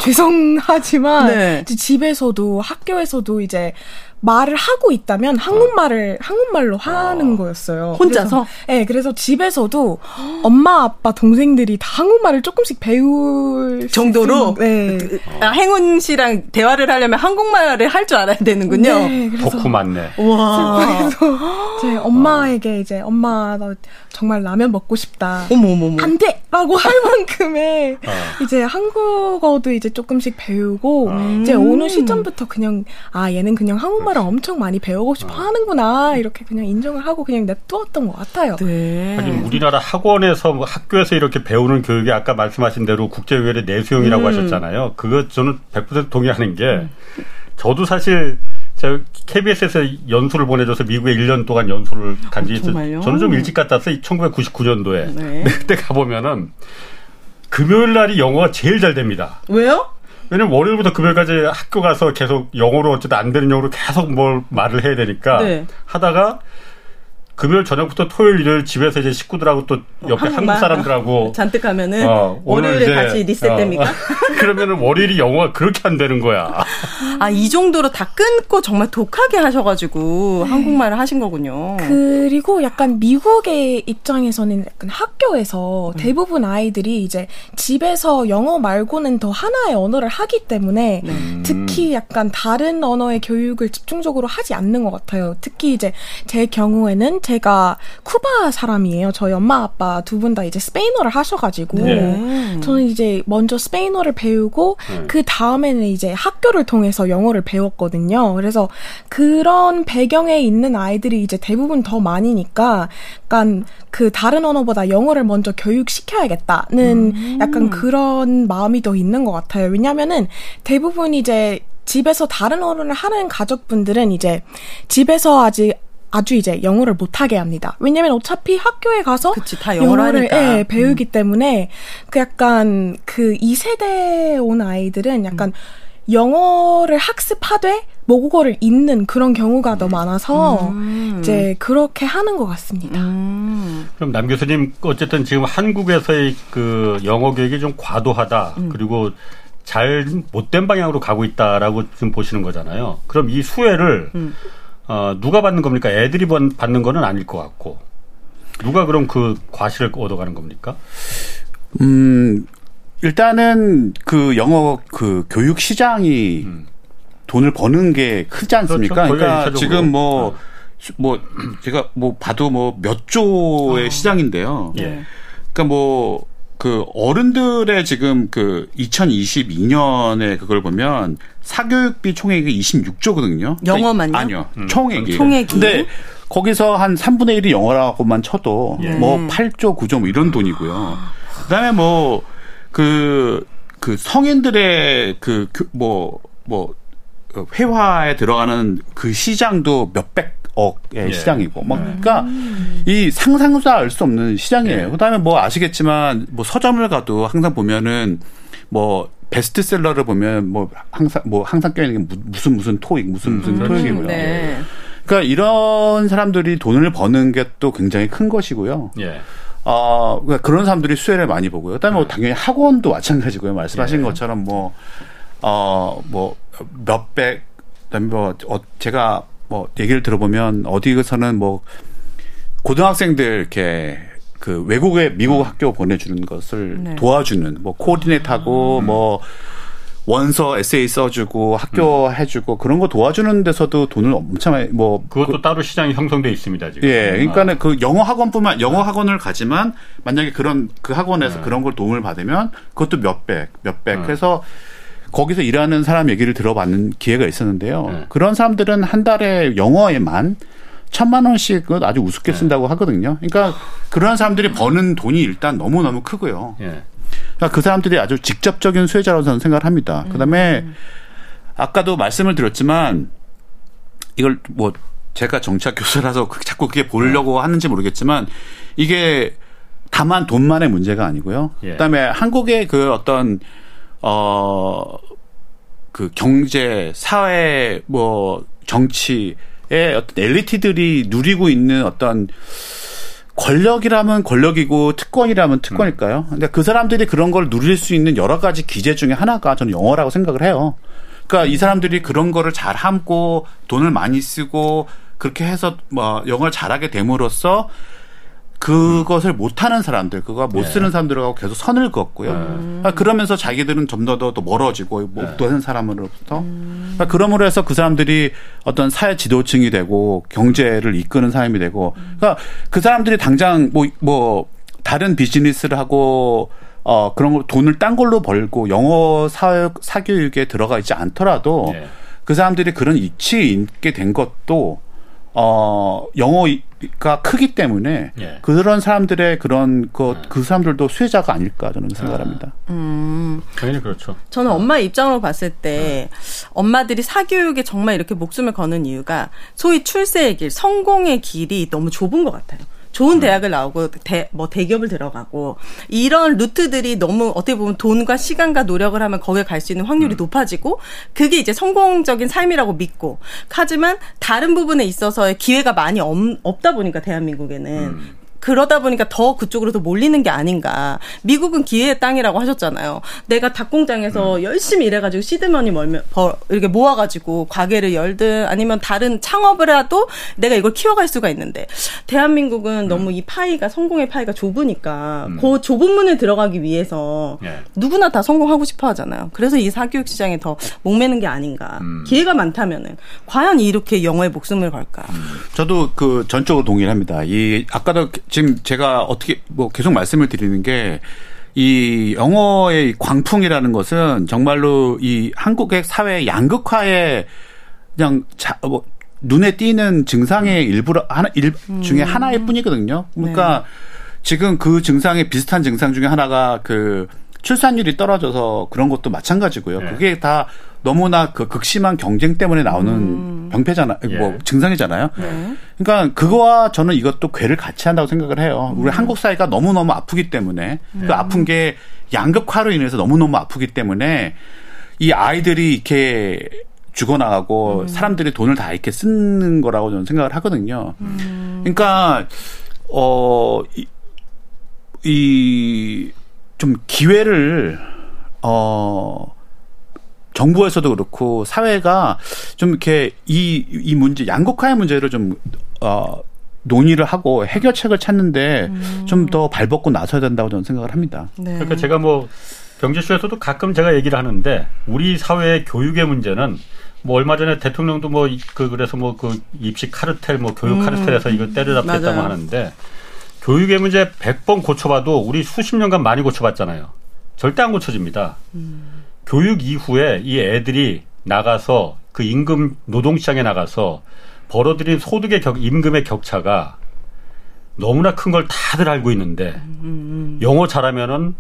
죄송하지만, 네. 집에서도 학교에서도 이제 말을 하고 있다면 한국말을, 한국말로 하는 거였어요. 혼자서? 그래서, 네, 그래서 집에서도 엄마, 아빠, 동생들이 다 한국말을 조금씩 배울 수 정도로 네. 아, 행운 씨랑 대화를 하려면 한국말을 할 줄 알아야 되는군요. 네, 그래서 덕후 맞네. 와. 이제 엄마에게 이제 엄마 나 정말 라면 먹고 싶다. 어머 어머 어머. 안 돼! 라고 할 만큼의 어. 이제 한국어도 이제 조금씩 배우고 음. 이제 어느 시점부터 그냥 아 얘는 그냥 한국말 을 엄청 많이 배우고 싶어 하는구나 이렇게 그냥 인정을 하고 그냥 냅두었던 것 같아요. 네. 하긴 우리나라 학원에서 뭐 학교에서 이렇게 배우는 교육이 아까 말씀하신 대로 국제유el의 내수형이라고 음. 하셨잖아요. 그거 저는 100% 동의하는 게 저도 사실 제가 KBS에서 연수를 보내줘서 미국에 1년 동안 연수를 간 적이 있어요. 정말요? 저는 좀 일찍 갔다 왔어요. 1999년도에. 네. 그때 가보면은 금요일 날이 영어가 제일 잘 됩니다. 왜요? 왜냐면 월요일부터 금요일까지 학교 가서 계속 영어로 어쨌든 안 되는 영어로 계속 뭘 말을 해야 되니까 네. 하다가 금요일 저녁부터 토요일 일요일 집에서 이제 식구들하고 또 옆에 한국 한국말? 사람들하고 잔뜩 하면은 어, 오늘 월요일에 이제, 다시 리셋됩니까? 어, 그러면은 월요일이 영어가 그렇게 안 되는 거야. 아, 이 정도로 다 끊고 정말 독하게 하셔가지고 한국말을 하신 거군요. 그리고 약간 미국의 입장에서는 약간 학교에서 음. 대부분 아이들이 이제 집에서 영어 말고는 더 하나의 언어를 하기 때문에 네. 특히 약간 다른 언어의 교육을 집중적으로 하지 않는 것 같아요. 특히 이제 제 경우에는 제가 쿠바 사람이에요. 저희 엄마 아빠 두 분 다 이제 스페인어를 하셔가지고 네. 저는 이제 먼저 스페인어를 배우고 네. 그 다음에는 이제 학교를 통해서 영어를 배웠거든요. 그래서 그런 배경에 있는 아이들이 이제 대부분 더 많으니까 약간 그 다른 언어보다 영어를 먼저 교육시켜야겠다는 약간 그런 마음이 더 있는 것 같아요. 왜냐면은 대부분 이제 집에서 다른 언어를 하는 가족분들은 이제 집에서 아직 아주 이제 영어를 못하게 합니다. 왜냐면 어차피 학교에 가서 그치, 다 영어로 하니까. 음. 예, 배우기 때문에 그 약간 그 2세대에 온 아이들은 약간 음. 영어를 학습하되 모국어를 잊는 그런 경우가 더 많아서 이제 그렇게 하는 것 같습니다. 그럼 남 교수님 어쨌든 지금 한국에서의 그 영어 교육이 좀 과도하다 그리고 잘 못된 방향으로 가고 있다라고 지금 보시는 거잖아요. 그럼 이 수혜를 어, 누가 받는 겁니까? 애들이 번- 받는 거는 아닐 것 같고 누가 그럼 그 과실을 얻어가는 겁니까? 음, 일단은 그 영어 그 교육 시장이 돈을 버는 게 크지 않습니까? 음. 그렇죠. 그러니까. 지금 뭐, 뭐, 제가 뭐 봐도 뭐 몇 조의 시장인데요. 예. 그러니까 뭐, 그 어른들의 지금 그 2022년에 그걸 보면 사교육비 총액이 26조거든요. 영어만요? 아니요. 총액이. 총액이? 근데 거기서 한 3분의 1이 영어라고만 쳐도 예. 뭐 8조, 9조 뭐 이런 돈이고요. 그다음에 뭐 그 그 성인들의 그뭐뭐 회화에 들어가는 그 시장도 몇백 억의 예. 시장이고, 막 그러니까 이 상상도 알 수 없는 시장이에요. 예. 그다음에 뭐 아시겠지만 뭐 서점을 가도 항상 보면은 뭐 베스트셀러를 보면 뭐 항상 뭐 항상 껴있는 게 무- 무슨 무슨 토익 무슨 무슨 토익이고요. 네. 그러니까 이런 사람들이 돈을 버는 게 또 굉장히 큰 것이고요. 예. 어, 그러니까 그런 사람들이 수혜를 많이 보고요. 그다음에 뭐 당연히 학원도 마찬가지고요. 말씀하신 예. 것처럼 뭐, 어, 뭐, 몇백, 그다음에 뭐, 어, 제가 뭐 얘기를 들어보면 어디에서는 뭐, 고등학생들 이렇게 그 외국에 미국 학교 보내주는 것을 네. 도와주는 뭐 코디네이트하고 뭐 원서 에세이 써주고 학교 해주고 그런 거 도와주는 데서도 돈을 엄청 많이 뭐 그것도 따로 시장이 형성돼 있습니다 지금. 예, 아. 그러니까는 그 영어 학원뿐만 영어 학원을 가지만 만약에 그런 그 학원에서 그런 걸 도움을 받으면 그것도 몇 백 몇백 네. 해서 거기서 일하는 사람 얘기를 들어봤는 기회가 있었는데요. 네. 그런 사람들은 한 달에 영어에만 천만 원씩은 아주 우습게 쓴다고 하거든요. 그러니까 그런 사람들이 버는 돈이 일단 너무 너무 크고요. 예. 그러니까 그 사람들이 아주 직접적인 수혜자라고 저는 생각을 합니다. 그 다음에 아까도 말씀을 드렸지만 이걸 뭐 제가 정치학 교수라서 그- 자꾸 그게 보려고 하는지 모르겠지만 이게 다만 돈만의 문제가 아니고요. 예. 그다음에 한국의 그 어떤 어 그 경제, 사회, 뭐 정치의 어떤 엘리트들이 누리고 있는 어떤 권력이라면 권력이고 특권이라면 특권일까요? 근데 그 사람들이 그런 걸 누릴 수 있는 여러 가지 기제 중에 하나가 저는 영어라고 생각을 해요. 그러니까 이 사람들이 그런 거를 잘 함고 돈을 많이 쓰고 그렇게 해서 뭐 영어를 잘하게 됨으로써 그것을 못하는 사람들, 그거 못 쓰는 사람들하고 계속 선을 긋고요. 아, 그러면서 자기들은 좀더더 멀어지고 못하는 사람으로부터. 그러니까 그러므로 해서 그 사람들이 어떤 사회 지도층이 되고 경제를 이끄는 사람이 되고. 그러니까 그 사람들이 당장 뭐 뭐 다른 비즈니스를 하고 어 그런 걸 돈을 딴 걸로 벌고 영어 사회 사교육에 들어가 있지 않더라도 예. 그 사람들이 그런 이치에 있게 된 것도 어 영어가 크기 때문에 예. 그런 사람들의 그런 그, 그 사람들도 수혜자가 아닐까 저는 생각합니다. 당연히 그렇죠. 저는 엄마 입장으로 봤을 때 엄마들이 사교육에 정말 이렇게 목숨을 거는 이유가 소위 출세의 길, 성공의 길이 너무 좁은 것 같아요. 좋은 대학을 나오고 대, 뭐 대기업을 들어가고 이런 루트들이 너무 어떻게 보면 돈과 시간과 노력을 하면 거기에 갈 수 있는 확률이 높아지고 그게 이제 성공적인 삶이라고 믿고 하지만 다른 부분에 있어서의 기회가 많이 없, 없다 보니까 대한민국에는 그러다 보니까 더 그쪽으로 더 몰리는 게 아닌가. 미국은 기회의 땅이라고 하셨잖아요. 내가 닭 공장에서 열심히 일해가지고 시드머니 멀면, 벌, 이렇게 모아가지고 가게를 열든 아니면 다른 창업을 해도 내가 이걸 키워갈 수가 있는데 대한민국은 너무 이 파이가 성공의 파이가 좁으니까 그 좁은 문을 들어가기 위해서 예. 누구나 다 성공하고 싶어 하잖아요. 그래서 이 사교육 시장에 더 목매는 게 아닌가. 기회가 많다면은 과연 이렇게 영어에 목숨을 걸까. 저도 그 전적으로 동의를 합니다. 이 아까도 지금 제가 어떻게 뭐 계속 말씀을 드리는 게 이 영어의 광풍이라는 것은 정말로 이 한국의 사회 양극화에 그냥 자, 뭐 눈에 띄는 증상의 일부러 하나 일 중에 하나일 뿐이거든요. 그러니까 지금 그 증상에 비슷한 증상 중에 하나가 그 출산율이 떨어져서 그런 것도 마찬가지고요. 네. 그게 다 너무나 그 극심한 경쟁 때문에 나오는 병폐잖아, 뭐 예. 증상이잖아요. 그러니까 그거와 저는 이것도 괴를 같이 한다고 생각을 해요. 우리 한국 사회가 너무 너무 아프기 때문에 그 아픈 게 양극화로 인해서 너무 너무 아프기 때문에 이 아이들이 이렇게 죽어나가고 음. 사람들이 돈을 다 이렇게 쓰는 거라고 저는 생각을 하거든요. 음. 그러니까 어, 이, 이, 좀 기회를, 어, 정부에서도 그렇고 사회가 좀 이렇게 이, 이 문제, 양극화의 문제를 좀, 어, 논의를 하고 해결책을 찾는데 음. 좀더 발벗고 나서야 된다고 저는 생각을 합니다. 네. 그러니까 제가 뭐 경제쇼에서도 가끔 제가 얘기를 하는데 우리 사회의 교육의 문제는 뭐 얼마 전에 대통령도 뭐 그 그래서 뭐 그 입시 카르텔 뭐 교육 음. 카르텔에서 이거 때려잡겠다고 하는데 교육의 문제 100번 고쳐봐도 우리 수십 년간 많이 고쳐봤잖아요. 절대 안 고쳐집니다. 음. 교육 이후에 이 애들이 나가서 그 임금 노동시장에 나가서 벌어들인 소득의 격, 임금의 격차가 너무나 큰 걸 다들 알고 있는데 음, 음. 영어 잘하면은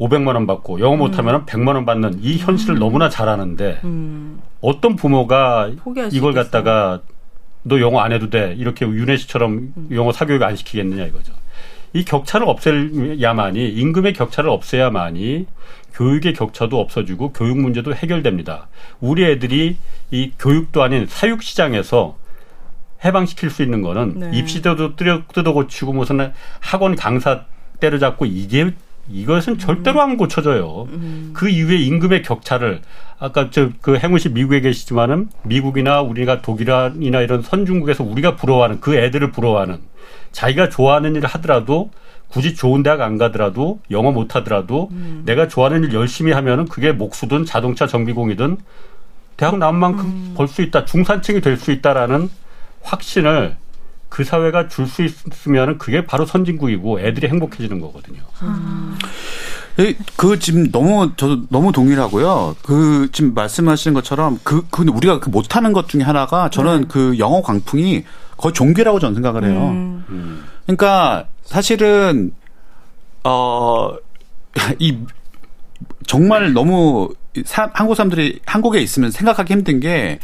500만 원 받고 영어 못하면 은 100만 원 받는 이 현실을 음. 너무나 잘 아는데 음. 어떤 부모가 이걸 갖다가 너 영어 안 해도 돼 이렇게 윤혜 씨처럼 음. 영어 사교육 안 시키겠느냐 이거죠. 이 격차를 없애야만이 임금의 격차를 없애야만이 교육의 격차도 없어지고 교육 문제도 해결됩니다. 우리 애들이 이 교육도 아닌 사육 시장에서 해방시킬 수 있는 거는 네. 입시도 뜯어 고치고 무슨 학원 강사 때려잡고 이게 이것은 절대로 안 고쳐져요. 음. 그 이후에 임금의 격차를 아까 저 그 행운 씨 미국에 계시지만은 미국이나 우리가 독일이나 이런 선진국에서 우리가 부러워하는 그 애들을 부러워하는 자기가 좋아하는 일을 하더라도 굳이 좋은 대학 안 가더라도 영어 못 하더라도 음. 내가 좋아하는 일 열심히 하면은 그게 목수든 자동차 정비공이든 대학 나온 만큼 음. 벌수 있다. 중산층이 될 수 있다라는 확신을 그 사회가 줄 수 있으면 그게 바로 선진국이고 애들이 행복해지는 거거든요. 음. 그 지금 너무 저도 너무 동일하고요. 그 지금 말씀하시는 것처럼 그, 그 우리가 그 못하는 것 중에 하나가 저는 네. 그 영어 광풍이 거의 종교라고 저는 생각을 해요. 음. 그러니까 사실은 어이 정말 너무 사, 한국 사람들이 한국에 있으면 생각하기 힘든 게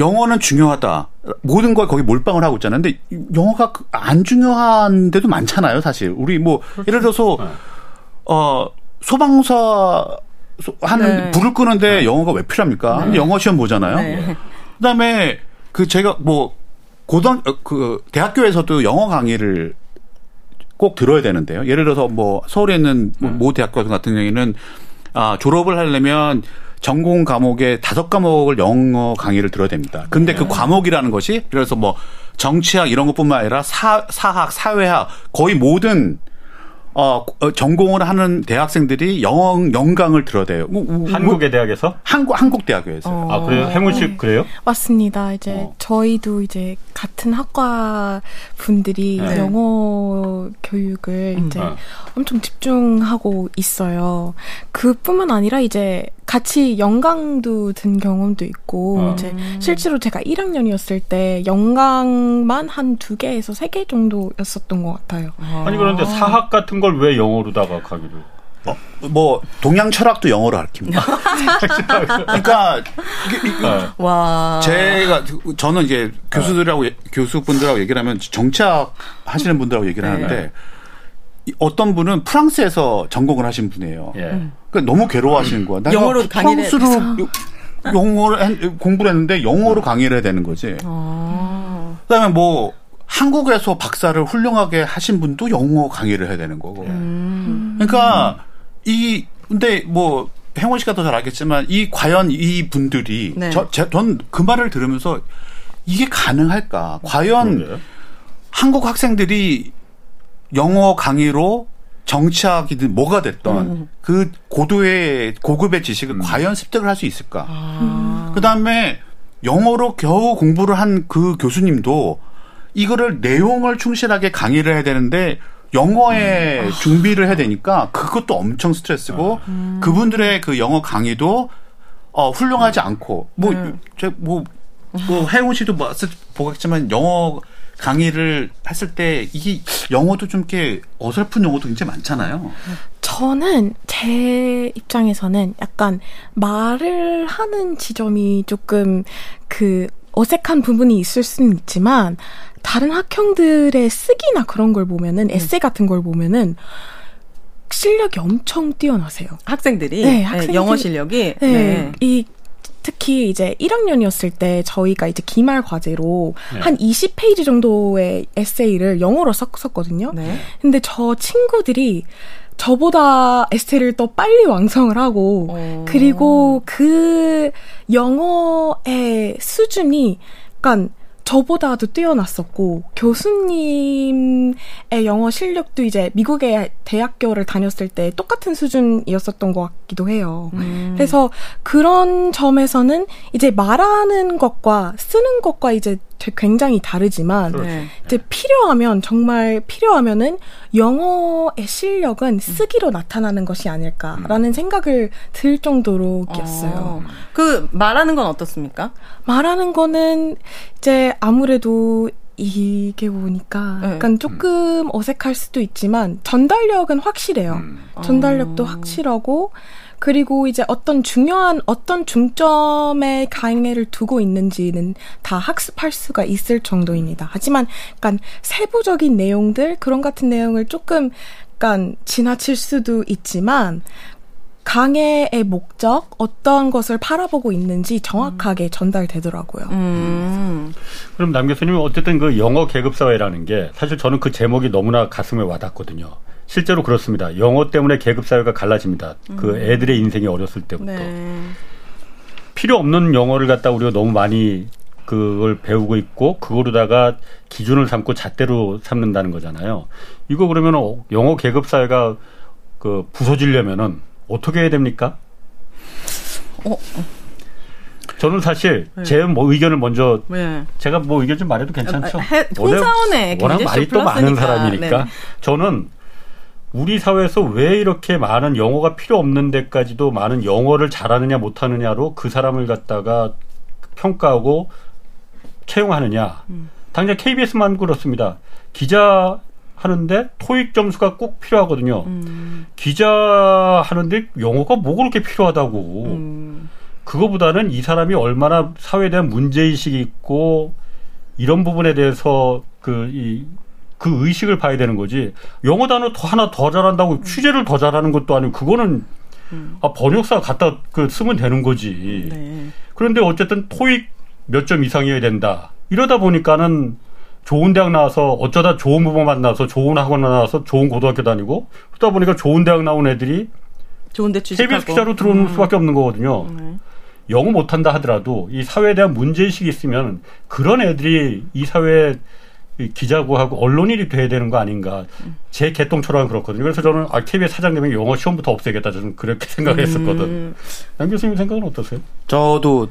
영어는 중요하다. 모든 걸 거기 몰빵을 하고 있잖아요. 근데 영어가 그안 중요한 데도 많잖아요, 사실. 우리 뭐 그렇죠. 예를 들어서 네. 어 소방사 하는 네. 불을 끄는데 네. 영어가 왜 필요합니까? 네. 영어 시험 보잖아요. 네. 그다음에 그 제가 뭐 고등 어, 그 대학교에서도 영어 강의를 꼭 들어야 되는데요. 예를 들어서 뭐 서울에 있는 뭐모 대학교 같은 경우에는 아 졸업을 하려면 전공 과목에 다섯 과목을 영어 강의를 들어야 됩니다. 근데 그 네. 그 과목이라는 것이 그래서 뭐 정치학 이런 것뿐만 아니라 사, 사학, 사회학 거의 모든 어, 어, 전공을 하는 대학생들이 영어 영강을 들어야 돼요. 한국의 대학에서? 한국 한국 대학교에서. 어. 아 그래요? 행운 씨 네. 그래요? 맞습니다. 이제 어. 저희도 이제 같은 학과 분들이 네. 영어 교육을 음. 이제 어. 엄청 집중하고 있어요. 그 뿐만 아니라 이제 같이 영강도 든 경험도 있고 어. 이제 실제로 제가 1학년이었을 때 영강만 한 두 개에서 세 개 정도였었던 것 같아요. 아니 그런데 사학 같은 걸 왜 영어로다가 가기로? 어, 뭐 동양 철학도 영어로 가르칩니다. 그러니까 이게, 이게 네. 와 제가 저는 이제 교수들하고 네. 교수분들하고 얘기를 하면 정치학 하시는 분들하고 얘기를 네. 하는데 어떤 분은 프랑스에서 전공을 하신 분이에요. 예. 그러니까 너무 괴로워하시는 거야. 영어로 프랑스로 영어를 공부를 했는데 영어로 강의를 해야 되는 거지. 아. 그다음에 뭐 한국에서 박사를 훌륭하게 하신 분도 영어 강의를 해야 되는 거고. 음. 그러니까 이 근데 뭐 행원 씨가 더 잘 알겠지만 이 과연 이 분들이 네. 전그 말을 들으면서 이게 가능할까? 과연 그러게. 한국 학생들이 영어 강의로 정치학이든 뭐가 됐던 음. 그 고도의 고급의 지식을 음. 과연 습득을 할 수 있을까? 아. 그 다음에 영어로 겨우 공부를 한 그 교수님도 이거를 내용을 충실하게 강의를 해야 되는데 영어에 음. 준비를 해야 되니까 그것도 엄청 스트레스고 음. 그분들의 그 영어 강의도 어 훌륭하지 않고 뭐제뭐 네. 뭐, 뭐 혜원 씨도 뭐 보겠지만 영어 강의를 했을 때 이게 영어도 좀 이렇게 어설픈 영어도 굉장히 많잖아요. 저는 제 입장에서는 약간 말을 하는 지점이 조금 그 어색한 부분이 있을 수는 있지만 다른 학형들의 쓰기나 그런 걸 보면은 네. 에세 같은 걸 보면은 실력이 엄청 뛰어나세요. 학생들이 네, 학생들이, 네, 영어 실력이 네, 네. 이 특히 특히 이제 1학년이었을 때 저희가 이제 기말 과제로 네. 한 20페이지 정도의 에세이를 영어로 썼었거든요. 네. 근데 저 친구들이 저보다 에세이를 더 빨리 완성을 하고 어. 그리고 그 영어의 수준이 약간 저보다도 뛰어났었고 교수님의 영어 실력도 이제 미국의 대학교를 다녔을 때 똑같은 수준이었었던 것 같기도 해요. 음. 그래서 그런 점에서는 이제 말하는 것과 쓰는 것과 이제 굉장히 다르지만 네. 이제 필요하면 정말 필요하면은 영어의 실력은 쓰기로 나타나는 것이 아닐까라는 생각을 들 정도로였어요. 어. 그 말하는 건 어떻습니까? 말하는 거는 이제 아무래도 이게 보니까 네. 약간 조금 어색할 수도 있지만 전달력은 확실해요. 전달력도 어. 확실하고 그리고 이제 어떤 중요한 어떤 중점에 강의를 두고 있는지는 다 학습할 수가 있을 정도입니다. 하지만 약간 세부적인 내용들 그런 같은 내용을 조금 약간 지나칠 수도 있지만 강의의 목적 어떤 것을 바라보고 있는지 정확하게 전달되더라고요. 음. 그럼 남 교수님 어쨌든 그 영어 계급 사회라는 게 사실 저는 그 제목이 너무나 가슴에 와닿거든요. 실제로 그렇습니다. 영어 때문에 계급 사회가 갈라집니다. 그 애들의 인생이 어렸을 때부터 네. 필요 없는 영어를 갖다 우리가 너무 많이 그걸 배우고 있고 그거로다가 기준을 삼고 잣대로 삼는다는 거잖아요. 이거 그러면 어, 영어 계급 사회가 그 부서지려면은 어떻게 해야 됩니까? 어. 저는 사실 제뭐 의견을 먼저 네. 제가 뭐 의견 좀 말해도 괜찮죠? 아, 해- 홍사원의 워낙 말이 또 많은. 사람이니까 네. 저는 우리 사회에서 왜 이렇게 많은 영어가 필요 없는 데까지도 많은 영어를 잘하느냐 못하느냐로 그 사람을 갖다가 평가하고 채용하느냐. 음. 당장 KBS만 그렇습니다. 기자 하는데 토익 점수가 꼭 필요하거든요. 음. 기자 하는데 영어가 뭐 그렇게 필요하다고. 음. 그거보다는 이 사람이 얼마나 사회에 대한 문제의식이 있고 이런 부분에 대해서 그, 이, 그 의식을 봐야 되는 거지. 영어 단어 더 하나 더 잘한다고 취재를 더 잘하는 것도 아니고 그거는 아, 번역사 갖다 그 쓰면 되는 거지. 네. 그런데 어쨌든 토익 몇 점 이상이어야 된다. 이러다 보니까는 좋은 대학 나와서 어쩌다 좋은 부모 만나서 좋은 학원 나와서 좋은 고등학교 다니고 그러다 보니까 좋은 대학 나온 애들이 좋은데 취직하고. KBS 기자로 들어오는 수밖에 없는 거거든요. 네. 영어 못한다 하더라도 이 사회에 대한 문제의식이 있으면 그런 애들이 이 사회에 이 기자고 하고 언론인이 돼야 되는 거 아닌가. 제 개똥처럼 그렇거든요. 그래서 저는 아, KBS 사장님이 영어 시험부터 없애겠다. 저는 그렇게 생각했었거든. 음. 양 교수님 생각은 어떠세요? 저도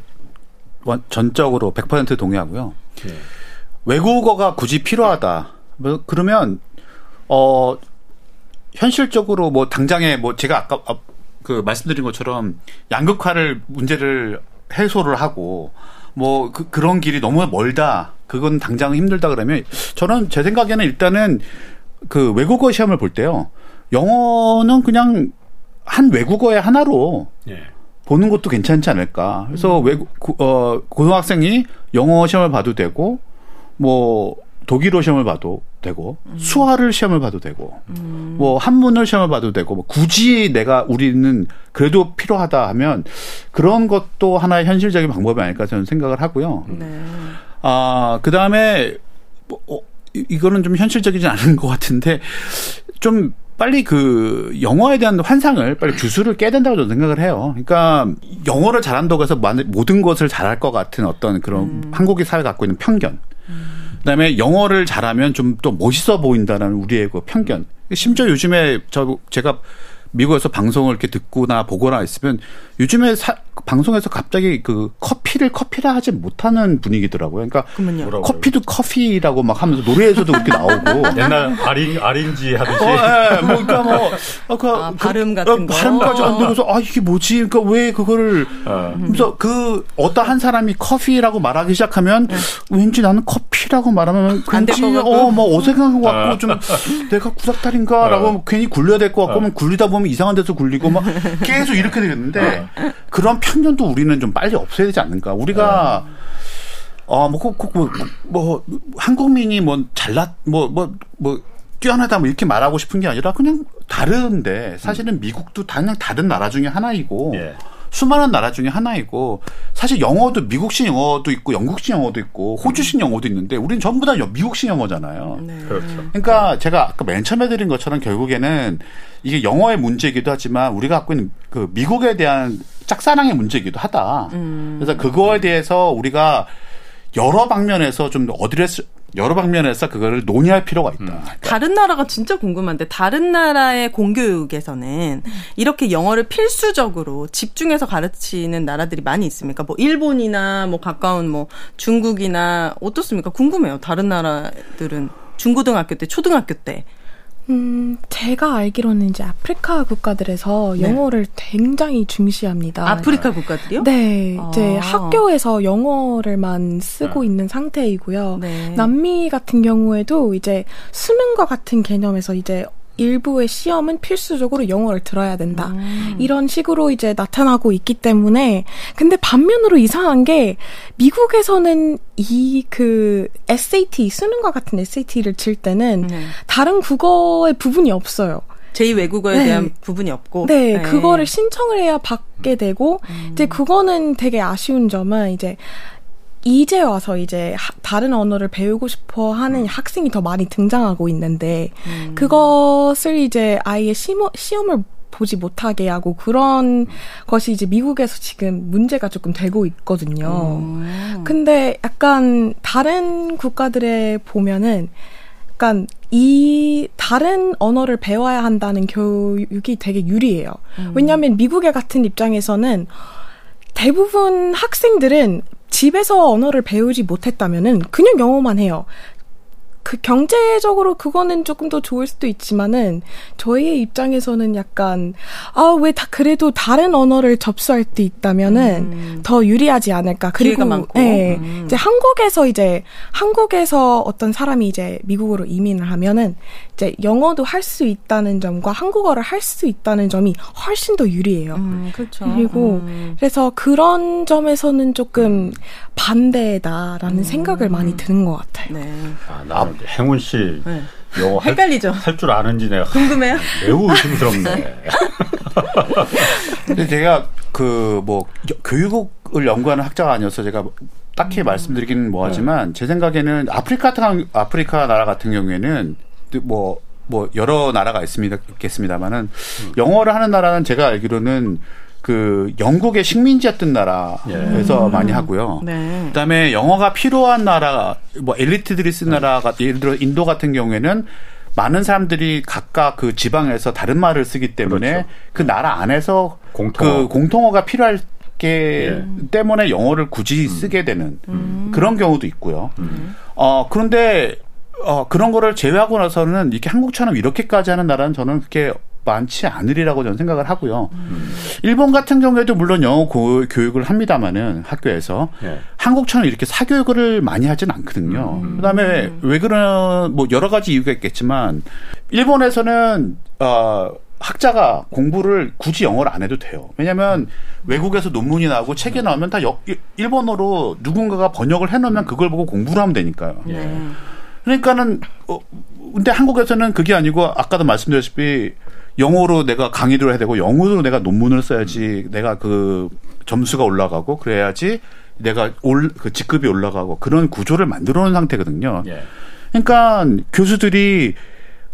원- 전적으로 100% 동의하고요. 예. 외국어가 굳이 필요하다. 뭐 그러면 어 현실적으로 뭐 당장에 뭐 제가 아까 아, 그 말씀드린 것처럼 양극화를 문제를 해소를 하고 뭐 그, 그런 길이 너무 멀다. 그건 당장 힘들다 그러면 저는 제 생각에는 일단은 그 외국어 시험을 볼 때요. 영어는 그냥 한 외국어의 하나로 예. 보는 것도 괜찮지 않을까. 그래서 외국 고- 어 고등학생이 영어 시험을 봐도 되고 뭐 독일어 시험을 봐도 되고 수화를 시험을 봐도 되고 뭐 한문을 시험을 봐도 되고 뭐 굳이 내가 우리는 그래도 필요하다 하면 그런 것도 하나의 현실적인 방법이 아닐까 저는 생각을 하고요. 네. 아, 그 다음에, 뭐, 어, 이- 이거는 좀 현실적이지 않은 것 같은데, 좀 빨리 그 영어에 대한 환상을 빨리 주술을 깨야 된다고 저는 생각을 해요. 그러니까 영어를 잘한다고 해서 만- 모든 것을 잘할 것 같은 어떤 그런 한국의 사회가 갖고 있는 편견. 그다음에 영어를 잘하면 좀 또 멋있어 보인다라는 우리의 그 편견. 심지어 요즘에 저 제가 미국에서 방송을 이렇게 듣거나 보거나 있으면 요즘에 사- 방송에서 갑자기 그 커피를 커피라 하지 못하는 분위기더라고요. 그러니까. 뭐라고요? 커피도 커피라고 막 하면서 노래에서도 그렇게 나오고. 옛날 아린 아린지 하듯이 어, 예, 뭐, 그러니까 뭐, 아, 그, 아, 발음 같은 거. 발음까지 안 되고서, 아, 이게 뭐지? 그러니까 왜 그거를. 어. 그래서 그, 어떤 한 사람이 커피라고 말하기 시작하면, 왠지 나는 커피라고 말하면, 안될것 괜히, 같고. 어, 뭐 어색한 것 같고, 좀, 내가 구닥다리인가? 라고 어. 괜히 굴려야 될 것 같고, 면 굴리다 보면 이상한 데서 굴리고, 막, 계속 이렇게 되겠는데, 그런 편견도 우리는 좀 빨리 없애야 되지 않는가. 우리가, 어, 뭐, 꼭, 꼭, 뭐, 뭐, 한국민이 뭐, 잘났, 뭐, 뭐, 뭐, 뛰어나다 뭐 이렇게 말하고 싶은 게 아니라 그냥 다른데 사실은 미국도 당연 다른 나라 중에 하나이고 예. 수많은 나라 중에 하나이고 사실 영어도 미국식 영어도 있고 영국식 영어도 있고 호주식 영어도 있는데 우리는 전부 다 미국식 영어잖아요. 네. 그렇죠. 그러니까 제가 아까 맨 처음에 드린 것처럼 결국에는 이게 영어의 문제이기도 하지만 우리가 갖고 있는 그 미국에 대한 짝사랑의 문제이기도 하다. 음. 그래서 그거에 대해서 우리가 여러 방면에서 좀 address 여러 방면에서 그거를 논의할 필요가 있다. 그러니까 다른 나라가 진짜 궁금한데 다른 나라의 공교육에서는 이렇게 영어를 필수적으로 집중해서 가르치는 나라들이 많이 있습니까? 뭐 일본이나 뭐 가까운 뭐 중국이나 어떻습니까? 궁금해요. 다른 나라들은 중고등학교 때, 초등학교 때 음, 제가 알기로는 이제 아프리카 국가들에서 네. 영어를 굉장히 중시합니다. 아프리카 국가들이요? 네, 이제 아. 학교에서 영어를만 쓰고 있는 상태이고요. 네. 남미 같은 경우에도 이제 수능과 같은 개념에서 이제 일부의 시험은 필수적으로 영어를 들어야 된다. 음. 이런 식으로 이제 나타나고 있기 때문에 근데 반면으로 이상한 게 미국에서는 이 그 SAT 수능과 같은 SAT를 칠 때는 네. 다른 국어의 부분이 없어요. 제2 외국어에 네. 대한 부분이 없고 네, 그거를 신청을 해야 받게 되고 이제 그거는 되게 아쉬운 점은 이제 이제 와서 이제 하- 다른 언어를 배우고 싶어 하는 학생이 더 많이 등장하고 있는데 그것을 이제 아예 시모, 시험을 보지 못하게 하고 그런 것이 이제 미국에서 지금 문제가 조금 되고 있거든요. 음. 근데 약간 다른 국가들에 보면은 약간 이 다른 언어를 배워야 한다는 교육이 되게 유리해요. 왜냐하면 미국의 같은 입장에서는 대부분 학생들은 집에서 언어를 배우지 못했다면은 그냥 영어만 해요. 그 경제적으로 그거는 조금 더 좋을 수도 있지만은 저희의 입장에서는 약간 아 왜 다 그래도 다른 언어를 접수할 때 있다면은 더 유리하지 않을까 그리고 많고. 예, 음. 이제 한국에서 이제 한국에서 어떤 사람이 이제 미국으로 이민을 하면은 이제 영어도 할 수 있다는 점과 한국어를 할 수 있다는 점이 훨씬 더 유리해요. 음, 그렇죠. 그리고 음. 그래서 그런 점에서는 조금 반대다라는 생각을 많이 드는 것 같아요. 네. 아, 나 행운 씨 네. 영어 할, 헷갈리죠. 할 줄 아는지 내가 궁금해요? 매우 의심스럽네. 근데 제가 그 뭐 교육을 연구하는 학자가 아니어서 제가 딱히 말씀드리기는 뭐하지만 제 생각에는 아프리카 같은 아프리카 나라 같은 경우에는 뭐뭐 여러 나라가 있습니다 있겠습니다만은 영어를 하는 나라는 제가 알기로는 그 영국의 식민지였던 나라에서 많이 하고요. 네. 그다음에 영어가 필요한 나라 뭐 엘리트들이 쓴 나라가 예를 들어 인도 같은 경우에는 많은 사람들이 각각 그 지방에서 다른 말을 쓰기 때문에 그렇죠. 그 나라 안에서 공통어. 그 공통어가 필요할 게 예. 때문에 영어를 굳이 쓰게 되는 그런 경우도 있고요. 어 그런데 어 그런 거를 제외하고 나서는 이렇게 한국처럼 이렇게까지 하는 나라는 저는 그렇게 많지 않으리라고 저는 생각을 하고요. 일본 같은 경우에도 물론 영어 고- 교육을 합니다마는 학교에서 예. 한국처럼 이렇게 사교육을 많이 하진 않거든요. 그다음에 왜 그런 뭐 여러 가지 이유가 있겠지만 일본에서는 어 학자가 공부를 굳이 영어를 안 해도 돼요. 왜냐하면 외국에서 논문이 나오고 책이 나오면 다 여- 일본어로 누군가가 번역을 해놓으면 그걸 보고 공부를 하면 되니까요. 네. 그러니까는 어 근데 한국에서는 그게 아니고 아까도 말씀드렸다시피 영어로 내가 강의를 해야 되고 영어로 내가 논문을 써야지 내가 그 점수가 올라가고 그래야지 내가 올 그 직급이 올라가고 그런 구조를 만들어 놓은 상태거든요. 예. 그러니까 교수들이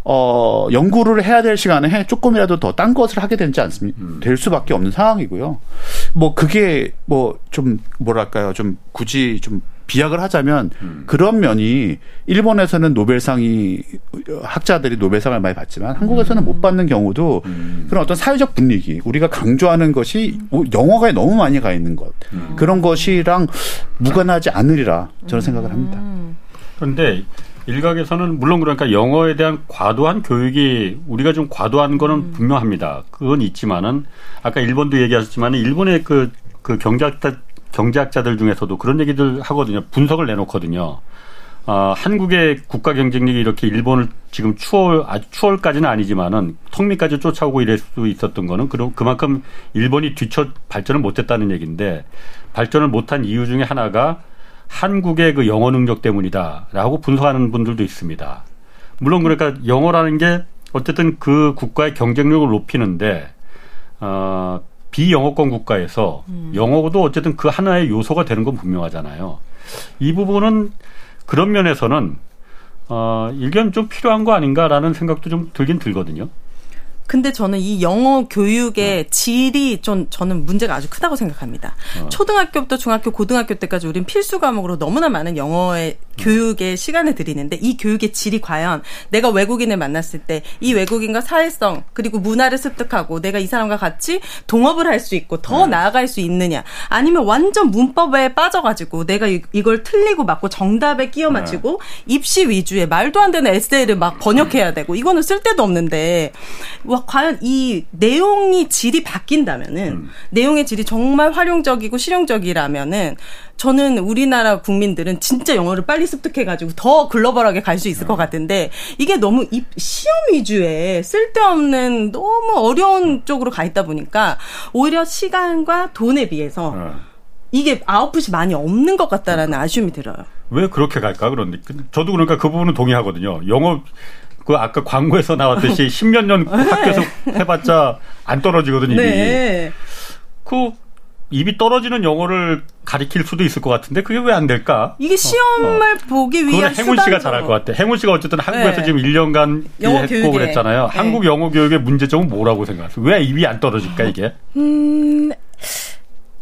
어 연구를 해야 될 시간에 해 조금이라도 더 딴 것을 하게 되지 않습니까? 될 수밖에 없는 상황이고요. 뭐 그게 뭐 좀 뭐랄까요? 좀 굳이 좀 비약을 하자면 그런 면이 일본에서는 노벨상이 학자들이 노벨상을 많이 받지만 한국에서는 못 받는 경우도 그런 어떤 사회적 분위기 우리가 강조하는 것이 영어가 너무 많이 가 있는 것. 그런 것이랑 무관하지 않으리라 저는 생각을 합니다. 그런데 일각에서는 물론 그러니까 영어에 대한 과도한 교육이 우리가 좀 과도한 거는 분명합니다. 그건 있지만은 아까 일본도 얘기하셨지만 일본의 그, 그 경제학자, 경제학자들 중에서도 그런 얘기들 하거든요. 분석을 내놓거든요. 아, 한국의 국가 경쟁력이 이렇게 일본을 지금 추월, 아주 추월까지는 아니지만은 성미까지 쫓아오고 이럴 수 있었던 거는 그럼 그만큼 일본이 뒤쳐 발전을 못했다는 얘기인데 발전을 못한 이유 중에 하나가 한국의 그 영어 능력 때문이다라고 분석하는 분들도 있습니다. 물론 그러니까 영어라는 게 어쨌든 그 국가의 경쟁력을 높이는데 어 비영어권 국가에서 음. 영어도 어쨌든 그 하나의 요소가 되는 건 분명하잖아요. 이 부분은 그런 면에서는 어, 일견 좀 필요한 거 아닌가라는 생각도 좀 들긴 들거든요. 근데 저는 이 영어 교육의 어. 질이 좀 저는 문제가 아주 크다고 생각합니다. 어. 초등학교부터 중학교, 고등학교 때까지 우린 필수 과목으로 너무나 많은 영어의 교육에 시간을 들이는데 이 교육의 질이 과연 내가 외국인을 만났을 때 이 외국인과 사회성 그리고 문화를 습득하고 내가 이 사람과 같이 동업을 할 수 있고 더 네. 나아갈 수 있느냐 아니면 완전 문법에 빠져가지고 내가 이, 걸 틀리고 맞고 정답에 끼워 맞추고 네. 입시 위주의 말도 안 되는 에세이를 막 번역해야 되고 이거는 쓸데도 없는데 와 과연 이 내용이 질이 바뀐다면은 음. 내용의 질이 정말 활용적이고 실용적이라면은 저는 우리나라 국민들은 진짜 영어를 빨리 습득해가지고 더 글로벌하게 갈 수 있을 것 같은데 이게 너무 시험 위주의 쓸데없는 너무 어려운 쪽으로 가 있다 보니까 오히려 시간과 돈에 비해서 네. 이게 아웃풋이 많이 없는 것 같다라는 아쉬움이 들어요. 왜 그렇게 갈까? 그런데 저도 그러니까 그 부분은 동의하거든요. 영어 그 아까 광고에서 나왔듯이 십몇 년 학교에서 해봤자 안 떨어지거든요. 네. 그 입이 떨어지는 영어를 가리킬 수도 있을 것 같은데 그게 왜 안 될까? 이게 시험을 어, 어. 보기 위한 행운 씨가 잘할 것 같아. 행운 씨가 어쨌든 한국에서 네. 지금 1년간 영어 했고 그랬잖아요. 네. 한국 영어 교육의 문제점은 뭐라고 생각하세요? 왜 입이 안 떨어질까 이게? 음.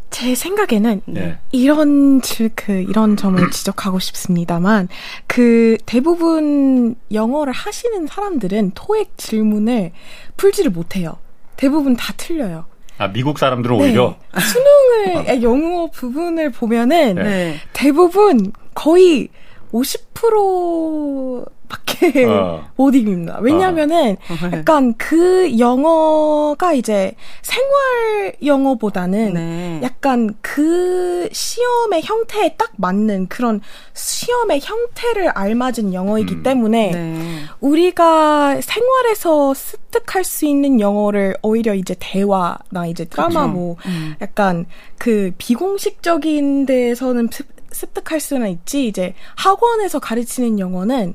제 생각에는 네. 이런 그 이런 점을 지적하고 싶습니다만 그 대부분 영어를 하시는 사람들은 토익 질문을 풀지를 못해요. 대부분 다 틀려요. 아, 미국 사람들은 네. 오히려 수능 을 어. 영어 부분을 보면은 네. 대부분 거의 50% 밖에 어. 못 이깁니다. 왜냐면은 어. 약간 그 영어가 이제 생활 영어보다는 네. 약간 그 시험의 형태에 딱 맞는 그런 시험의 형태를 알맞은 영어이기 음. 때문에 네. 우리가 생활에서 습득할 수 있는 영어를 오히려 이제 대화나 이제 드라마 그렇죠. 뭐 음. 약간 그 비공식적인 데에서는 습 득할 수는 있지 이제 학원에서 가르치는 영어는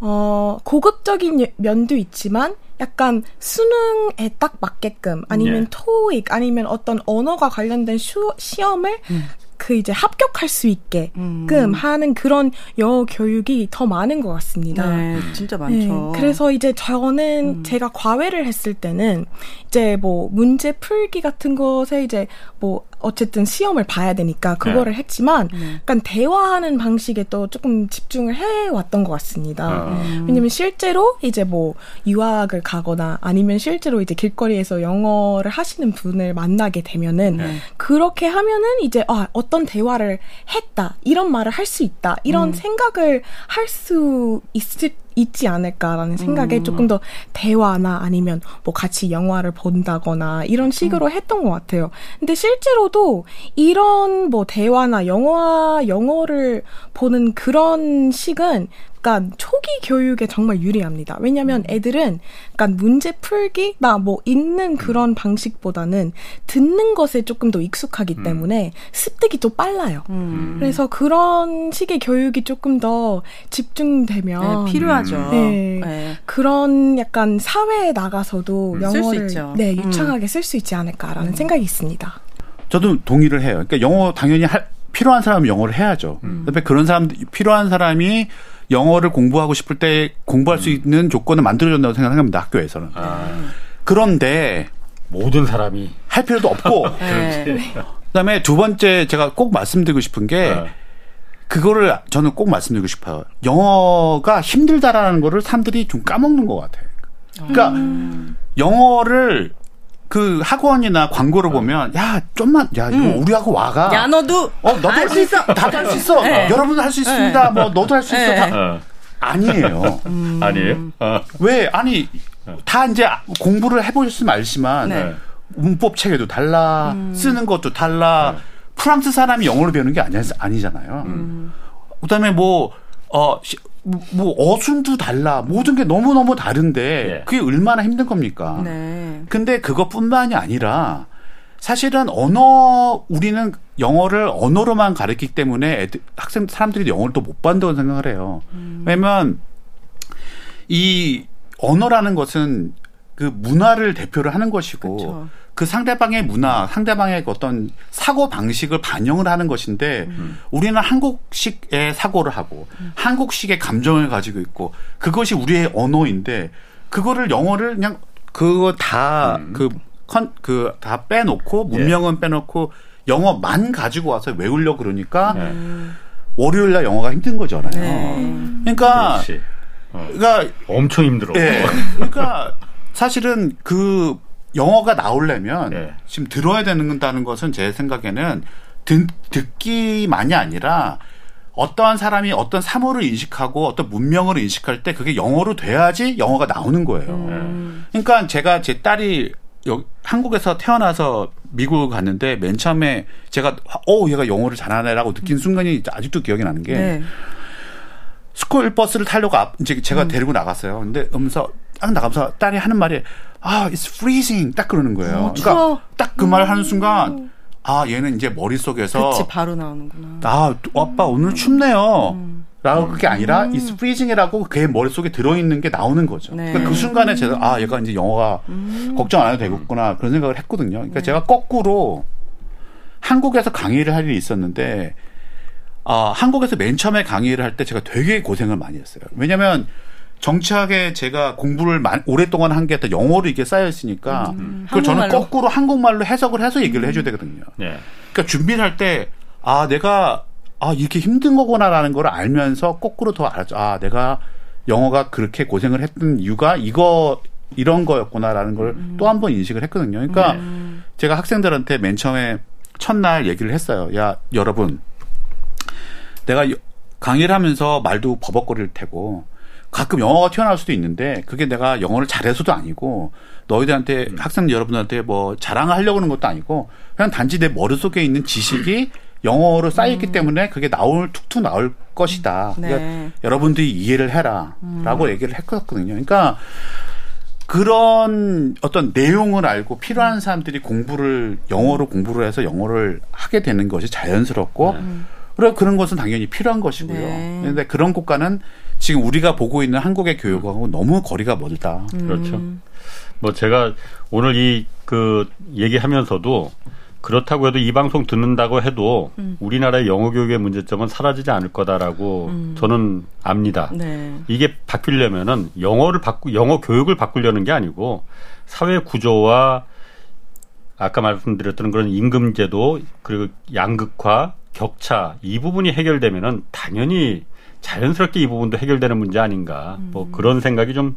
어, 고급적인 면도 있지만 약간 수능에 딱 맞게끔 아니면 예. 토익 아니면 어떤 언어가 관련된 슈, 시험을 음. 그 이제 합격할 수 있게끔 음. 하는 그런 영어 교육이 더 많은 것 같습니다. 네, 진짜 많죠. 네, 그래서 이제 저는 음. 제가 과외를 했을 때는 이제 뭐 문제 풀기 같은 것에 이제 뭐 어쨌든 시험을 봐야 되니까 그거를 네. 했지만 네. 약간 대화하는 방식에 또 조금 집중을 해왔던 것 같습니다. 음. 왜냐면 실제로 이제 뭐 유학을 가거나 아니면 실제로 이제 길거리에서 영어를 하시는 분을 만나게 되면은 네. 그렇게 하면은 이제 아 어떤 대화를 했다 이런 말을 할 수 있다 이런 음. 생각을 할 수 있을 있지 않을까라는 생각에 음. 조금 더 대화나 아니면 뭐 같이 영화를 본다거나 이런 식으로 음. 했던 것 같아요. 근데 실제로도 이런 뭐 대화나 영화, 영어를 보는 그런 식은 약간 초기 교육에 정말 유리합니다. 왜냐하면 음. 애들은 약간 문제 풀기 나뭐 읽는 그런 음. 방식보다는 듣는 것에 조금 더 익숙하기 음. 때문에 습득이 또 빨라요. 음. 그래서 그런 식의 교육이 조금 더 집중되면 네, 필요하죠. 네, 네. 그런 약간 사회에 나가서도 영어를 네 유창하게 쓸수 있지 않을까라는 음. 생각이 있습니다. 저도 동의를 해요. 그러니까 영어 당연히 할, 필요한 사람은 영어를 해야죠. 음. 그다음에 그런 사람 필요한 사람이 영어를 공부하고 싶을 때 공부할 수 있는 조건을 만들어준다고 생각합니다. 학교에서는. 아. 그런데 모든 사람이 할 필요도 없고. 네. 그다음에 두 번째 제가 꼭 말씀드리고 싶은 게 네. 그거를 저는 꼭 말씀드리고 싶어요. 영어가 힘들다라는 거를 사람들이 좀 까먹는 것 같아요. 그러니까 음. 영어를 그 학원이나 광고를 보면 야 좀만 야 음. 우리하고 와가 야 너도 어 너도 할 수 있어 다도 할수 있어 네. 여러분 할 수 있습니다 네. 뭐 너도 할 수 있어 네. 다 어. 아니에요 음. 아니에요 어. 왜 아니 다 이제 공부를 해보셨으면 알지만 네. 문법 체계도 달라 음. 쓰는 것도 달라 네. 프랑스 사람이 영어를 배우는 게 아니, 아니잖아요 음. 그다음에 뭐 어 뭐 어순도 달라 모든 게 너무 너무 다른데 네. 그게 얼마나 힘든 겁니까? 네. 근데 그것뿐만이 아니라 사실은 언어 우리는 영어를 언어로만 가르치기 때문에 애들, 학생 사람들이 영어를 또못 받는다고 생각을 해요. 음. 왜냐면 이 언어라는 것은 그 문화를 대표를 하는 것이고 그쵸. 그 상대방의 문화, 상대방의 어떤 사고 방식을 반영을 하는 것인데 음. 우리는 한국식의 사고를 하고 음. 한국식의 감정을 가지고 있고 그것이 우리의 언어인데 그거를 영어를 그냥 그거 다그컨그 다 빼놓고 문명은 예. 빼놓고 영어만 가지고 와서 외우려 그러니까 네. 월요일 날 영어가 힘든 거잖아요. 네. 그러니까 어. 그러니까 엄청 힘들어. 예. 그러니까 사실은 그 영어가 나오려면 네. 지금 들어야 되는다는 것은 제 생각에는 듣, 듣기만이 아니라 어떠한 사람이 어떤 사물을 인식하고 어떤 문명을 인식할 때 그게 영어로 돼야지 영어가 나오는 거예요. 음. 그러니까 제가 제 딸이 여기 한국에서 태어나서 미국을 갔는데 맨 처음에 제가 어 얘가 영어를 잘하네라고 느낀 순간이 아직도 기억이 나는 게 네. 스쿨 버스를 타려고 앞, 이제 제가 음. 데리고 나갔어요. 근데 음서 딱 나가면서 딸이 하는 말이 아, it's freezing 딱 그러는 거예요. 어, 그러니까 딱 그 말 하는 순간 아, 얘는 이제 머릿속에서 그치, 바로 나오는구나. 아, 아빠 오늘 춥네요. 음. 라고 그게 아니라 음. it's freezing이라고 걔 머릿속에 들어있는 게 나오는 거죠. 네. 그러니까 그 순간에 제가 아, 얘가 이제 영어가 음. 걱정 안 해도 되겠구나 그런 생각을 했거든요. 그러니까 네. 제가 거꾸로 한국에서 강의를 할 일이 있었는데 아, 한국에서 맨 처음에 강의를 할 때 제가 되게 고생을 많이 했어요. 왜냐면 정치학에 제가 공부를 오랫동안 한게 영어로 이게 쌓여 있으니까 음, 그걸 저는 거꾸로 한국말로 해석을 해서 얘기를 해줘야 되거든요. 네. 그러니까 준비를 할 때 아 내가 아 이렇게 힘든 거구나라는 걸 알면서 거꾸로 더 알았죠. 아 내가 영어가 그렇게 고생을 했던 이유가 이거 이런 거였구나라는 걸 또한 음. 번 인식을 했거든요. 그러니까 음. 제가 학생들한테 맨 처음에 첫날 얘기를 했어요. 야 여러분 내가 강의를 하면서 말도 버벅거릴 테고 가끔 영어가 튀어나올 수도 있는데 그게 내가 영어를 잘해서도 아니고 너희들한테 음. 학생 여러분한테 뭐 자랑하려고 하는 것도 아니고 그냥 단지 내 머릿속에 있는 지식이 영어로 쌓여있기 음. 때문에 그게 나올 툭툭 나올 것이다. 네. 그러니까 여러분들이 이해를 해라라고 음. 얘기를 했거든요. 그러니까 그런 어떤 내용을 알고 필요한 사람들이 공부를 영어로 공부를 해서 영어를 하게 되는 것이 자연스럽고 음. 그래 그런 것은 당연히 필요한 것이고요. 네. 그런데 그런 국가는 지금 우리가 보고 있는 한국의 교육하고 너무 거리가 멀다. 음. 그렇죠. 뭐 제가 오늘 이 그 얘기하면서도 그렇다고 해도 이 방송 듣는다고 해도 음. 우리나라의 영어 교육의 문제점은 사라지지 않을 거다라고 음. 저는 압니다. 네. 이게 바뀌려면은 영어를 바꾸 영어 교육을 바꾸려는 게 아니고 사회 구조와 아까 말씀드렸던 그런 임금 제도 그리고 양극화 격차 이 부분이 해결되면은 당연히 자연스럽게 이 부분도 해결되는 문제 아닌가 뭐 음. 그런 생각이 좀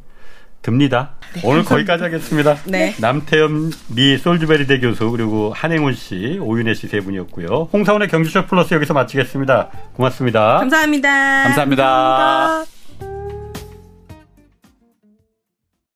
듭니다. 네, 오늘 거기까지 하겠습니다. 네. 남태현 미 솔즈베리대 교수 그리고 한행훈 씨, 오윤혜 씨 세 분이었고요. 홍사원의 경주쇼 플러스 여기서 마치겠습니다. 고맙습니다. 감사합니다. 감사합니다. 감사합니다.